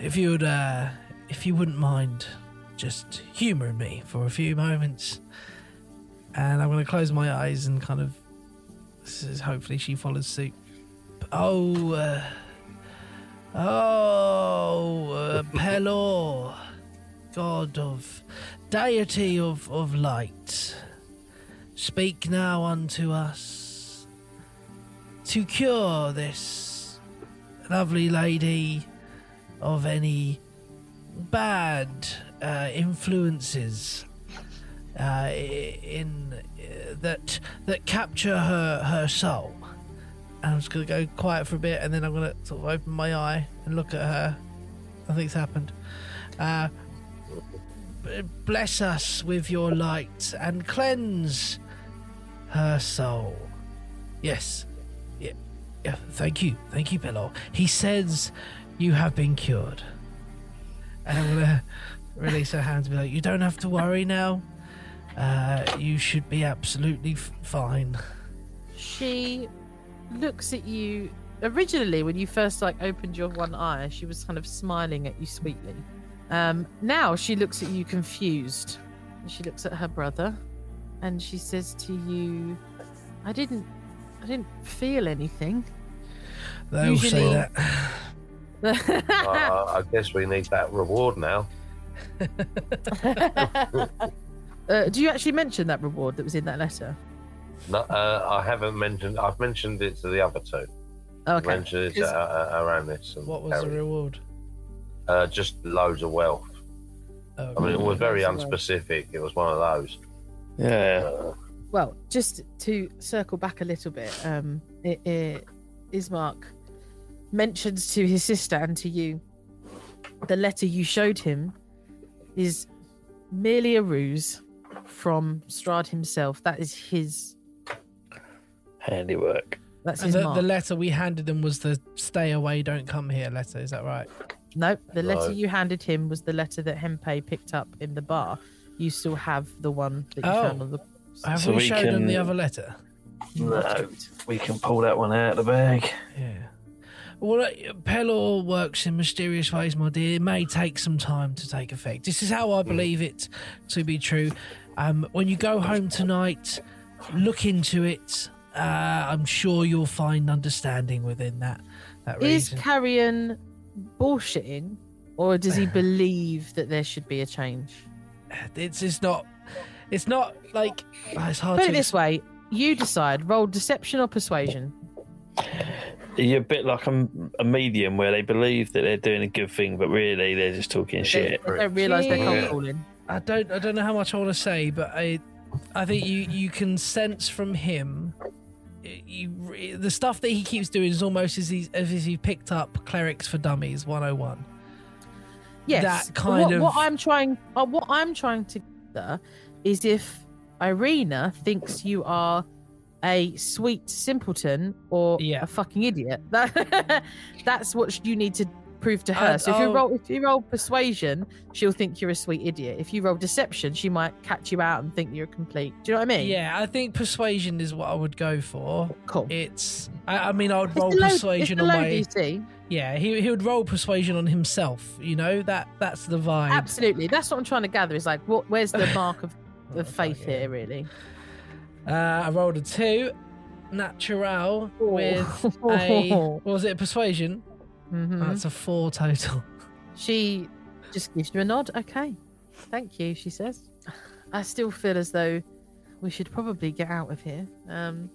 if you would, uh, if you wouldn't mind, just humouring me for a few moments, and I'm gonna close my eyes and kind of. This is hopefully she follows suit. Oh, uh, oh, uh, Pelor, god of deity of of light, speak now unto us to cure this lovely lady of any bad uh, influences uh, in uh, that that capture her her soul. And I'm just gonna go quiet for a bit, and then I'm gonna sort of open my eye and look at her. Nothing's happened. Uh, bless us with your light and cleanse her soul. Yes, yeah. Thank you, thank you, Pillow. He says you have been cured. And I'm gonna release her hands and be like, "You don't have to worry now. Uh, you should be absolutely f- fine." She looks at you. Originally, when you first like opened your one eye, she was kind of smiling at you sweetly. Um, now she looks at you confused. She looks at her brother, and she says to you, "I didn't, I didn't feel anything." They all say Usually- that. uh, I guess we need that reward now. uh, do you actually mention that reward that was in that letter? No, uh, I haven't mentioned. I've mentioned it to the other two. Okay. Mentioned it to, uh, uh, around this. And What was the reward? Uh, just loads of wealth. Oh, I mean, it was very Loads of wealth. unspecific. It was one of those. yeah. Uh, Well, just to circle back a little bit, um, i i Ismark mentions to his sister and to you the letter you showed him is merely a ruse from Strahd himself. That is his. Handiwork. That's And his the, mark. the letter we handed them was the "Stay away, don't come here" letter. Is that right? nope, the letter you handed him was the letter that Hempy picked up in the bar. You still have the one that you Oh. found on the. Have So we, we showed them the other letter? No, we can pull that one out of the bag. Yeah. Well, Pelor works in mysterious ways, my dear. It may take some time to take effect. This is how I believe it to be true. Um, when you go home tonight, look into it. Uh, I'm sure you'll find understanding within that that Is reason. Carrion bullshitting, or does he believe that there should be a change? It's it's not. It's not like oh, it's hard Put to it this way: you decide. Roll deception or persuasion. You're a bit like a, a medium where they believe that they're doing a good thing, but really they're just talking They, shit. they don't realise they're Yeah. cold calling. I don't I don't know how much I want to say, but I I think you you can sense from him you, the stuff that he keeps doing is almost as he as if he picked up Clerics for Dummies 101. Yes, that kind what, of- what I'm trying, uh, what I'm trying to gather is if Irina thinks you are a sweet simpleton or Yeah. a fucking idiot. That, that's what you need to prove to her. I- so if you oh. roll, if you roll persuasion, she'll think you're a sweet idiot. If you roll deception, she might catch you out and think you're a complete. Do you know what I mean? Yeah, I think persuasion is what I would go for. Cool. It's I, I mean I would It's roll low- persuasion it's on my DC. yeah he he would roll persuasion on himself. You know that that's the vibe. Absolutely. That's what I'm trying to gather. Is like, what? Where's the mark of Oh, of faith yeah. here? Really. Uh, I rolled a two, natural Oh. with a what was it persuasion? Mhm. That's a four total. She just gives you a nod. Okay. Thank you, she says. I still feel as though we should probably get out of here. Um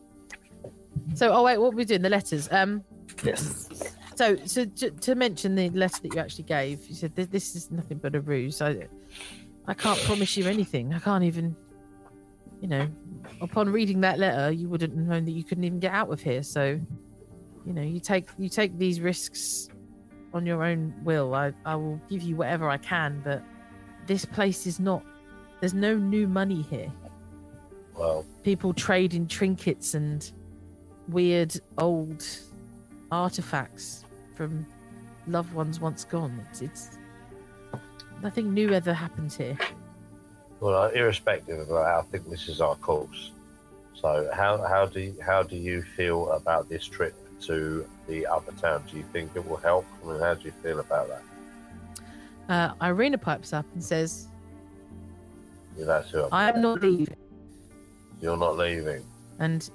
so oh wait, what were we doing? The letters. Um Yes. so so to, to mention the letter that you actually gave, you said this, this is nothing but a ruse. I I can't promise you anything. I can't even you know, upon reading that letter, you wouldn't have known that you couldn't even get out of here. So, you know, you take you take these risks on your own will. I, I will give you whatever I can, but this place is not there's no new money here. Well, People trade in trinkets and weird old artifacts from loved ones once gone. It's, it's nothing new ever happens here. Well, irrespective of that, I think this is our course. So, how how do you, how do you feel about this trip to the other town? Do you think it will help? I mean, how do you feel about that? Uh, Irina pipes up and says, Yeah, that's who I'm, I am not leaving. You're not leaving. And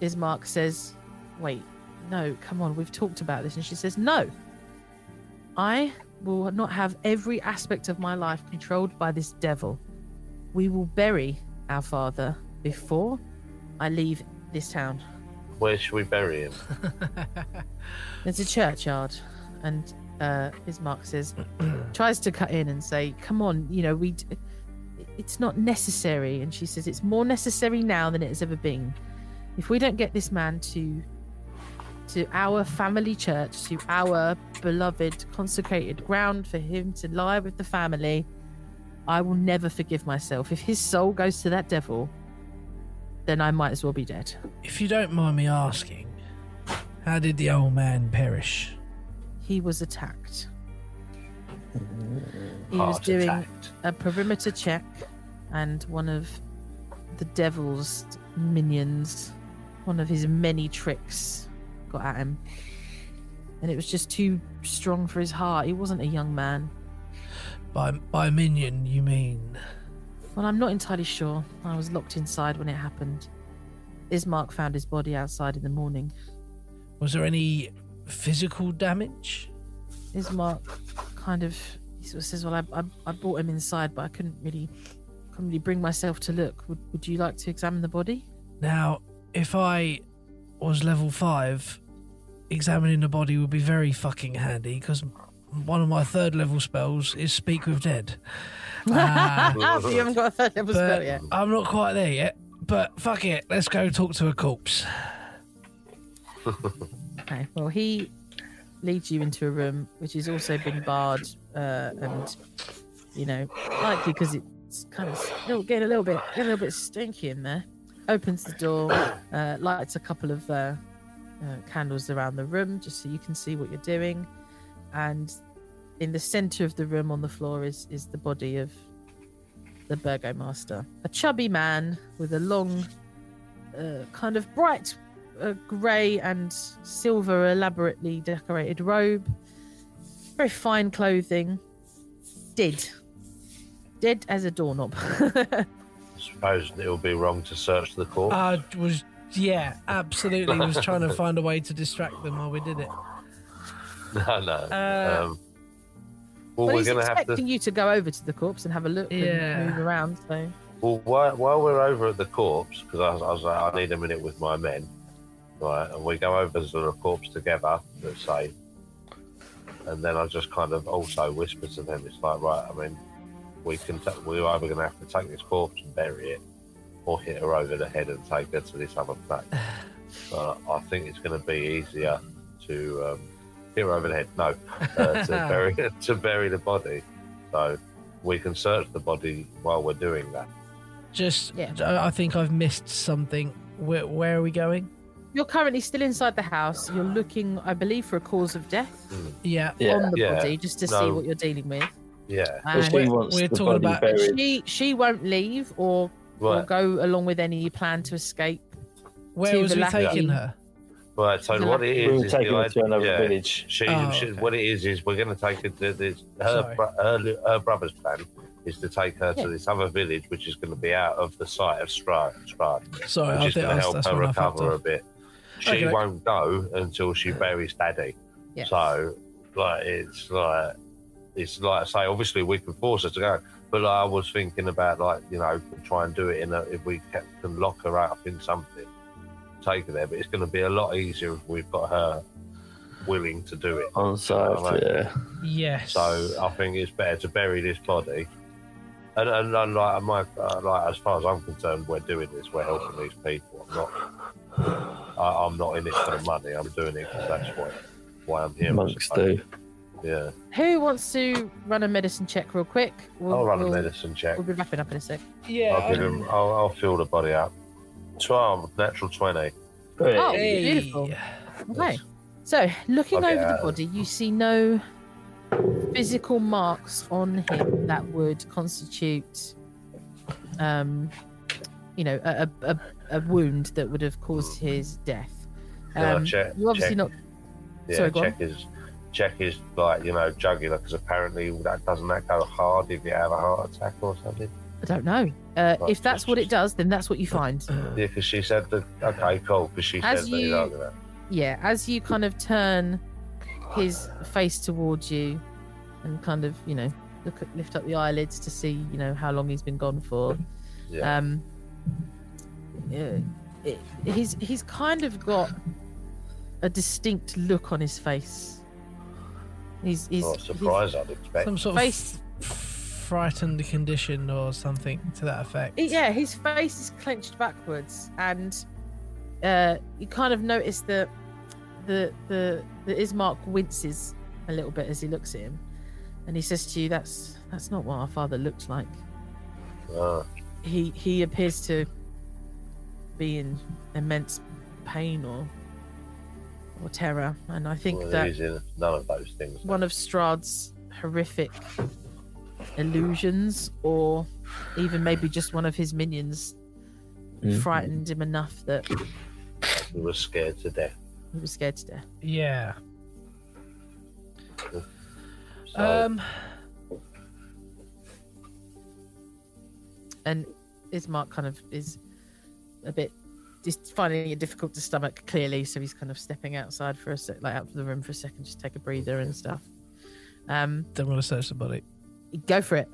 Ismark says, Wait, no, come on, we've talked about this. And she says, No, I will not have every aspect of my life controlled by this devil. We will bury our father before I leave this town. Where should we bury him? There's a churchyard, and uh, Ismark says, tries to cut in and say, "Come on, you know we, d- it's not necessary." And she says, "It's more necessary now than it has ever been. If we don't get this man to, to our family church, to our beloved consecrated ground for him to lie with the family, I will never forgive myself. If his soul goes to that devil." Then I might as well be dead. If you don't mind me asking, how did the old man perish? He was attacked. He was Heart doing attacked. a perimeter check, and one of the devil's minions, one of his many tricks, got at him. And it was just too strong for his heart. He wasn't a young man. By by minion, you mean? Well, I'm not entirely sure. I was locked inside when it happened. Ismark found his body outside in the morning. Was there any physical damage? Ismark kind of he sort of says, "Well, I, I, I brought him inside, but I couldn't really, couldn't really bring myself to look. Would, would you like to examine the body?" Now, if I was level five, examining the body would be very fucking handy because one of my third level spells is Speak with Dead. So you haven't got a third level spell yet. I'm not quite there yet. But fuck it, let's go talk to a corpse. Okay. Well, he leads you into a room which has also been barred, uh, and you know, likely because it's kind of still getting a little bit, getting a little bit stinky in there. Opens the door, uh, lights a couple of uh, uh, candles around the room just so you can see what you're doing, and in the center of the room on the floor is is the body of the burgomaster, a chubby man with a long, uh, kind of bright a grey and silver elaborately decorated robe. Very fine clothing. Dead. Dead as a doorknob. I suppose it would be wrong to search the corpse. I was, yeah, absolutely was trying to find a way to distract them while we did it. no, no. Uh, um, well, but we're going to have expecting to. you to go over to the corpse and have a look Yeah. and move around. So Well, while, while we're over at the corpse, because I, was- I was like, I need a minute with my men. right? And we go over to the corpse together, let's say. And then I just kind of also whisper to them, it's like, right, I mean, we can, ta- we're either going to have to take this corpse and bury it, or hit her over the head and take her to this other place. But I think it's going to be easier to um, hit her over the head. No, uh, to bury to bury the body. So we can search the body while we're doing that. Just, Yeah. I I think I've missed something. Where, where are we going? You're currently still inside the house. You're looking, I believe, for a cause of death Yeah. Yeah. on the Yeah. body, just to see what you're dealing with. Yeah. Well, she And wants we're talking about- buried. she she won't leave or, or go along with any plan to escape. Where To was the we taking her? Right. So what it is We'll is take the her to idea- another yeah. village. She, Oh, she okay. what it is is we're going to take her to this. Her, Sorry. bro- her, her brother's plan is to take her Yeah. to this other village, which is going to be out of the sight of Strahd, Strahd Sorry, I is think going to that's, help her I fucked recover a bit. She Okay. won't go until she buries Daddy. Yeah. So, like, it's like, it's like I say, obviously we can force her to go, but like, I was thinking about like, you know, try and do it in a if we ca- can lock her up in something, take her there. But it's going to be a lot easier if we've got her willing to do it. On site, Right. yeah. Yes. So I think it's better to bury this body. And, and, and like, my, uh, like, as far as I'm concerned, we're doing this. We're helping these people. I'm not. I, I'm not in it for the money. I'm doing it because that's what why I'm here. I Monks do. Yeah, Who wants to run a medicine check real quick? We'll, I'll run a we'll- medicine check. We'll be wrapping up in a sec. yeah. I'll give him. I'll, I'll fill the body up. Twelve, natural twenty. Oh, Hey. beautiful. Okay. So, looking Okay, over the uh, body, you see no physical marks on him that would constitute, um, you know, a, a, a, a wound that would have caused his death. Yeah, Um, check- you obviously check. not. Yeah, Sorry, go on. check his check his like you know jugular because apparently that doesn't that go hard if you have a heart attack or something. I don't know. Uh, Right, if that's what it does, then that's what you find. Yeah, because she said that. Okay, cool. Because she As said that. you- he's like yeah, as you kind of turn his face towards you and kind of, you know, look at, lift up the eyelids to see, you know, how long he's been gone for. Yeah. Um, uh, it, he's he's kind of got a distinct look on his face. He's he's, Not a he's surprise, I'd expect. Some sort face. of frightened condition or something to that effect. yeah, his face is clenched backwards, and uh, you kind of notice that the the the Ismark winces a little bit as he looks at him, and he says to you, "That's that's not what our father looked like. Ah, He he appears to be in immense pain or or terror, and I think well, that none of those things. one of Strahd's horrific illusions, or even maybe just one of his minions, Mhm. frightened him enough that He was scared to death. he was scared to death. Yeah. So, Um. And Ismark kind of is a bit just finding it difficult to stomach clearly, so he's kind of stepping outside for a sec, like out of the room for a second, just take a breather and stuff. Um, Don't want to search the body. Go for it.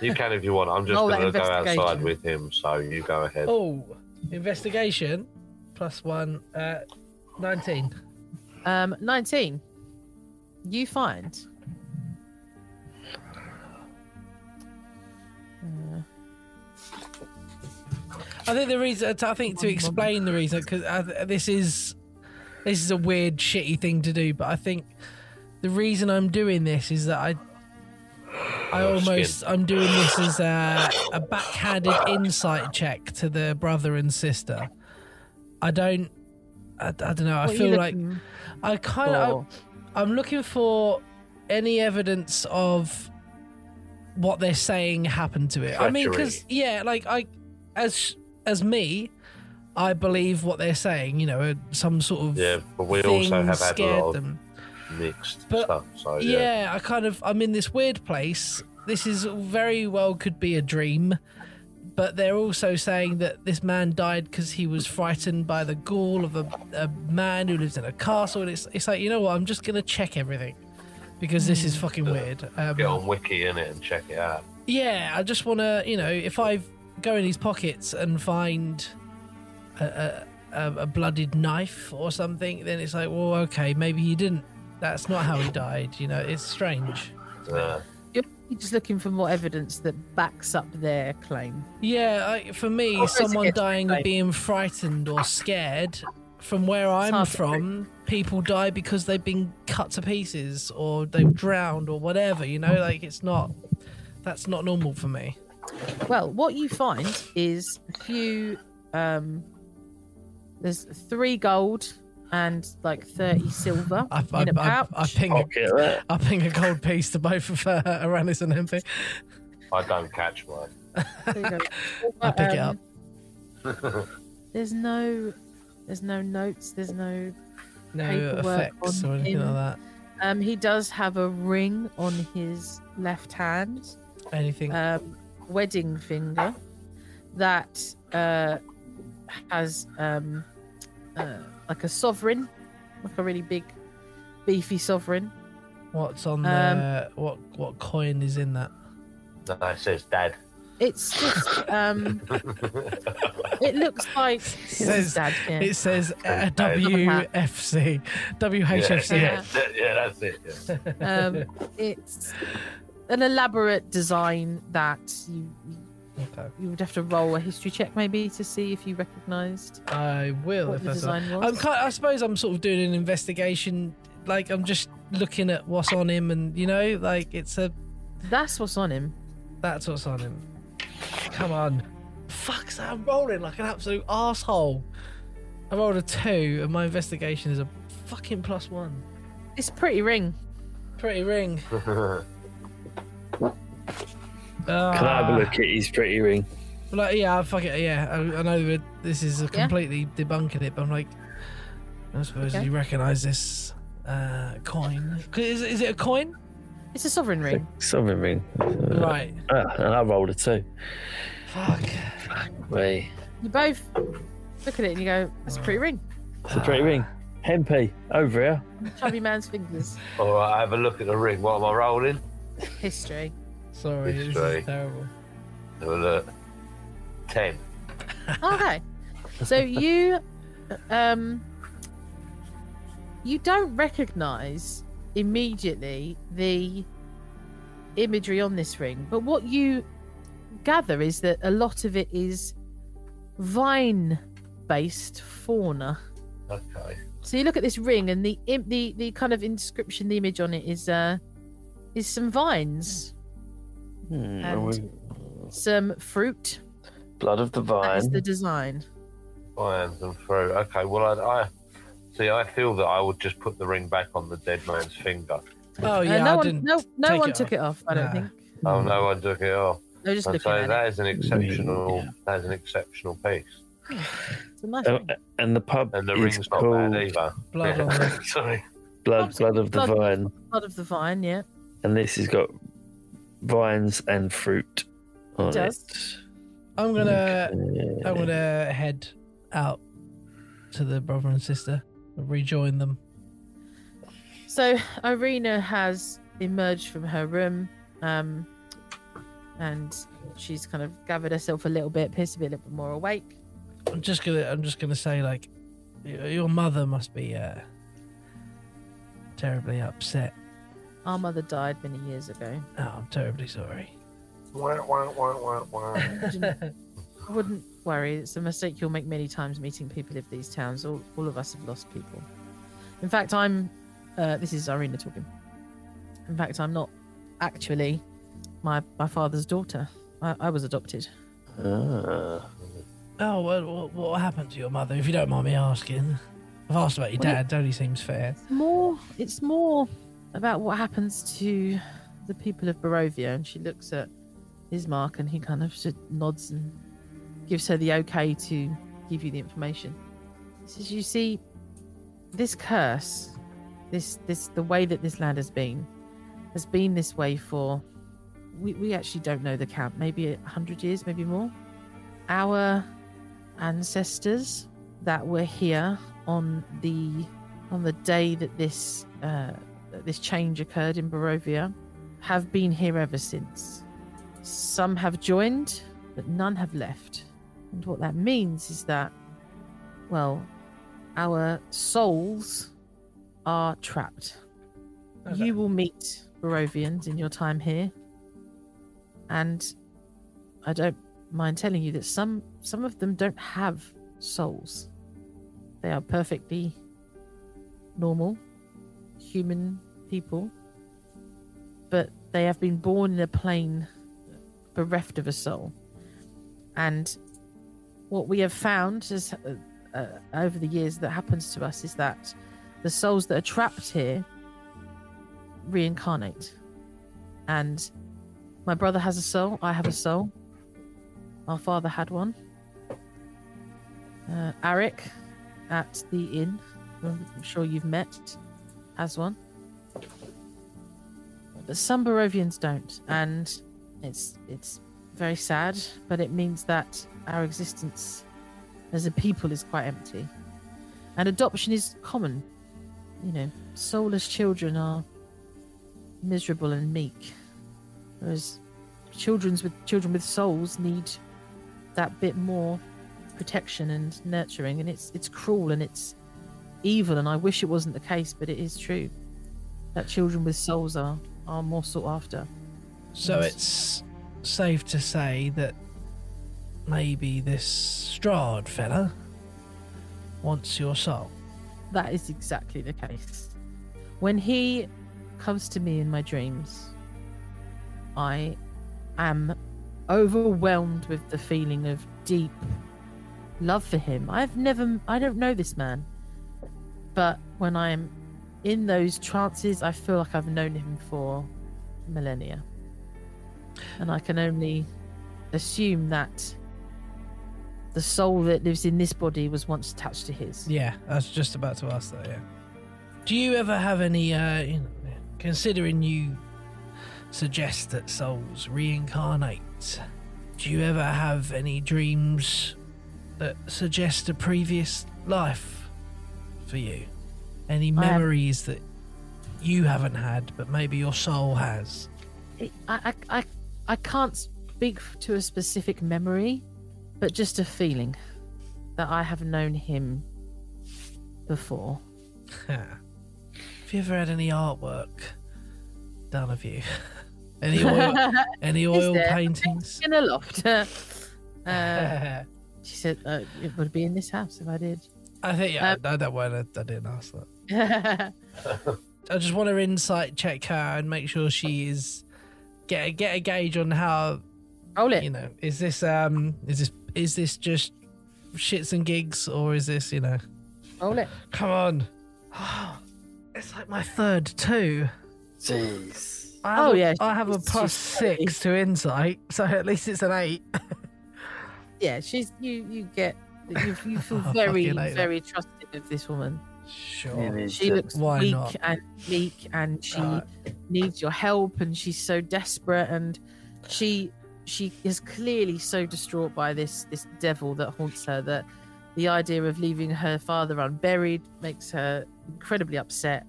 you can if you want. I'm just Roll that going to go outside investigation. with him, so you go ahead. Oh, investigation plus one. Uh, nineteen. Um, Nineteen. You find. Uh, I think the reason. I think to explain the reason because this is this is a weird, shitty thing to do. But I think the reason I'm doing this is that I. I almost I'm doing this as a, a backhanded insight check to the brother and sister. I don't I, I don't know. I what are you feel like looking I kind of for? I'm looking for any evidence of what they're saying happened to it. I mean, because yeah, like I, as as me, I believe what they're saying. You know, uh, some sort of Yeah, but we thing also have had a scared lot of them. Mixed But- stuff. So Yeah. yeah, I kind of I'm in this weird place. This is very well could be a dream. But they're also saying that this man died because he was frightened by the ghoul of a, a man who lives in a castle. And it's, it's like, you know what? I'm just going to check everything because this is fucking weird. Um, get on Wiki in it and check it out. yeah, I just want to, you know, if I go in these pockets and find a, a, a, a blooded knife or something, then it's like, well, okay, maybe he didn't. That's not how he died. You know, it's strange. Uh, You're just looking for more evidence that backs up their claim. Yeah, I, for me, Or someone get dying of being frightened or scared. From where I'm hard to from, people die because they've been cut to pieces or they've drowned or whatever. You know, like it's not. That's not normal for me. Well, what you find is a few. Um, there's three gold and like thirty silver I, I, in a I, pouch. I ping a, Pocket that. Ping a gold piece to both of uh, Aranis and Hempy. I don't catch mine. There you. I pick it Um, up. There's no, there's no notes. There's no. No paperwork effects on or anything him. like Um, he does have a ring on his left hand. Anything. um, wedding finger that uh, has um, uh, like a sovereign, like a really big, beefy sovereign. What's on um, the what? What coin is in that? No, it says dad. It's just, um, it looks like it Says- dad, yeah. It says uh, Says- WFC, WHFC. Yeah, yeah, yeah, that's it. Yeah. um, it's an elaborate design that you Okay. you would have to roll a history check maybe to see if you recognised I will what if the that's all right. design was. I'm kind I suppose I'm sort of doing an investigation. Like I'm just looking at what's on him, and you know, like it's a That's what's on him. that's what's on him. Come on, fuck's that? I'm rolling like an absolute asshole. I rolled a two, and my investigation is a fucking plus one. It's a pretty ring. Pretty ring. Can I have a look at his pretty ring? Like, yeah, fuck it. Yeah, I, I know this is completely debunking it, but I'm like, I suppose Okay. you recognise this uh, coin. Is, is it a coin? It's a sovereign ring. Sovereign ring. Uh, Right. ah, and I rolled a two. Fuck. Wait. You both look at it and you go, "That's a pretty ring." It's a pretty ring. Hempy, over here. Chubby man's fingers. All right, I have a look at the ring. What am I rolling? History. Sorry, this History. is terrible. Have a look. Ten. Okay. So you, um, you don't recognise immediately the imagery on this ring, but what you gather is that a lot of it is vine-based fauna. Okay. So you look at this ring, and the the the kind of inscription, the image on it is uh is some vines, Hmm, And- we- some fruit. blood of the vine. That is vine. the design. Irons and fruit. Okay. Well, I, I see. I feel that I would just put the ring back on the dead man's finger. Oh Uh, yeah, no I one, didn't. no, no one it took off. it off. I don't Nah. think. Oh no, one took it off. They're just I'd looking say at that it. is an exceptional. Yeah. That is an exceptional piece, It's a nice Oh, ring. and the pub and the is ring's not called bad either. Blood on the Sorry. Blood, Blood of the Blood- Vine. Blood of the vine, yeah. And this has got vines and fruit on It does. it. I'm gonna Okay. I'm gonna head out to the brother and sister, rejoin them. So Irina has emerged from her room, um, and she's kind of gathered herself a little bit, appears to be a little bit more awake. I'm just gonna I'm just gonna say like, your mother must be uh, terribly upset. Our mother died many years ago. Oh, I'm terribly sorry. Wah, wah, wah, wah, wah. I wouldn't worry. It's a mistake you'll make many times meeting people of these towns. All, all of us have lost people. In fact, I'm. Uh, this is Irina talking. In fact, I'm not actually my my father's daughter. I, I was adopted. Ah. Oh, what, what, what happened to your mother? If you don't mind me asking, I've asked about your Well, dad. Only seems fair. More. It's more about what happens to the people of Barovia. And she looks at Ismark, and he kind of just nods and gives her the okay to give you the information. He says, "You see, this curse, this this the way that this land has been, has been this way for. We we actually don't know the count. Maybe a hundred years, maybe more. Our ancestors that were here on the on the day that this uh, that this change occurred in Barovia have been here ever since. Some have joined, but none have left. And what that means is that well, our souls are trapped. Okay. You will meet Barovians in your time here, and I don't mind telling you that some some of them don't have souls. They are perfectly normal human people, but they have been born in a plane bereft of a soul. And what we have found is, uh, uh, over the years that happens to us is that the souls that are trapped here reincarnate. And my brother has a soul, I have a soul. Our father had one. Uh, Arik at the inn, I'm sure you've met, has one. But some Barovians don't, and it's it's very sad, but it means that our existence as a people is quite empty. And adoption is common. You know, soulless children are miserable and meek. Whereas children's with children with souls need that bit more protection and nurturing and it's it's cruel and it's evil and I wish it wasn't the case, but it is true. That children with souls are are more sought after. So Yes. it's safe to say that maybe this Strahd fella wants your soul. That is exactly the case. When he comes to me in my dreams, I am overwhelmed with the feeling of deep love for him. I've never, I don't know this man, but when I'm in those trances, I feel like I've known him for millennia. And I can only assume that the soul that lives in this body was once attached to his. Yeah, I was just about to ask that. Yeah. Do you ever have any, uh, considering you suggest that souls reincarnate? Do you ever have any dreams that suggest a previous life for you? Any memories that you haven't had, but maybe your soul has? I, I, I, I can't speak to a specific memory, but just a feeling that I have known him before. have you ever had any artwork done of you? any oil, any oil paintings? In a loft. uh, she said uh, it would be in this house if I did. I think yeah, Um, no, that one I, I didn't ask that. I just want to insight check her and make sure she is get a, get a gauge on how Roll it. you know is this um is this is this just shits and gigs or is this you know Roll it. come on it's like my third two Jeez. I have Oh, yeah, I have a plus six to insight so at least it's an eight Yeah, she's you. You get you. You feel oh, I very, fucking hate that. very trusting of this woman. sure Really. She looks why weak not? and meek, and she Right. needs your help, and she's so desperate, and she she is clearly so distraught by this this devil that haunts her that the idea of leaving her father unburied makes her incredibly upset.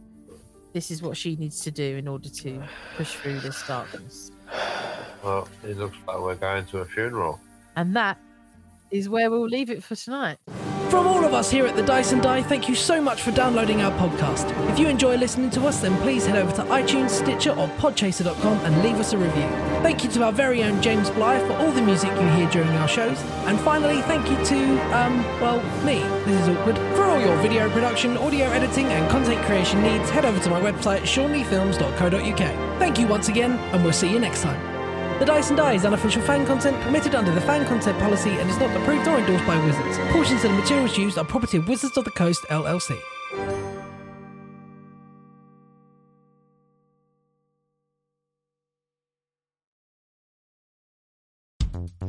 This is what she needs to do in order to push through this darkness, Well, it looks like we're going to a funeral. and that is where we'll leave it for tonight. From all of us here at the Dice and Die, thank you so much for downloading our podcast. If you enjoy listening to us, then please head over to iTunes, Stitcher, or podchaser.com and leave us a review. Thank you to our very own James Bligh for all the music you hear during our shows. And finally, thank you to, um, well, me. This is awkward. For all your video production, audio editing, and content creation needs, head over to my website, shaunleefilms.co.uk. Thank you once again, and we'll see you next time. The Dice and Die is unofficial fan content permitted under the fan content policy and is not approved or endorsed by Wizards. Portions of the materials used are property of Wizards of the Coast LLC.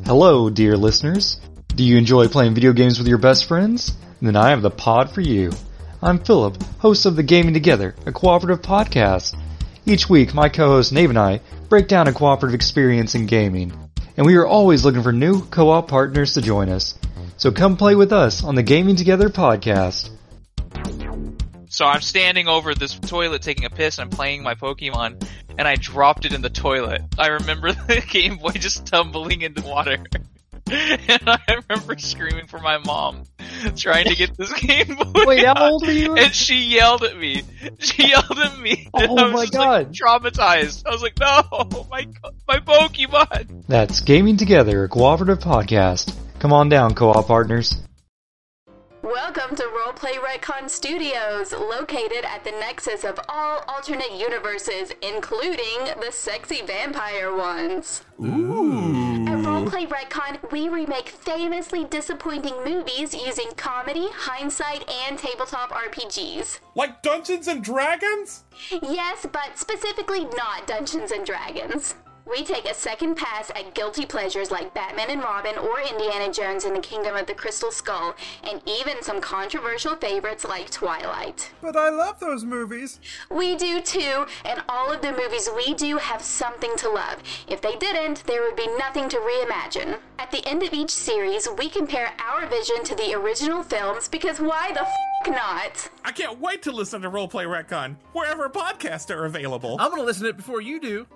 Hello, dear listeners. Do you enjoy playing video games with your best friends? Then I have the pod for you. I'm Philip, host of the Gaming Together, a cooperative podcast. Each week, my co-host Nave and I break down a cooperative experience in gaming, and we are always looking for new co-op partners to join us. So come play with us on the Gaming Together podcast. So I'm standing over this toilet taking a piss and I'm playing my Pokemon and I dropped it in the toilet. I remember the Game Boy just tumbling into water. And I remember screaming for my mom trying to get this Game Boy. Wait, how old were you? And she yelled at me. She yelled at me. and Oh I was my just, like, God. traumatized. I was like, no, my my Pokemon. That's Gaming Together, a cooperative podcast. Come on down, co-op partners. Welcome to Roleplay Retcon Studios, located at the nexus of all alternate universes, including the sexy vampire ones. Ooh. At Roleplay Retcon, we remake famously disappointing movies using comedy, hindsight, and tabletop RPGs. Like Dungeons and Dragons? Yes, but specifically not Dungeons and Dragons. We take a second pass at guilty pleasures like Batman and Robin or Indiana Jones in the Kingdom of the Crystal Skull, and even some controversial favorites like Twilight. But I love those movies. We do too, and all of the movies we do have something to love. If they didn't, there would be nothing to reimagine. At the end of each series, we compare our vision to the original films because why the f not? I can't wait to listen to Roleplay Retcon wherever podcasts are available. I'm gonna listen to it before you do.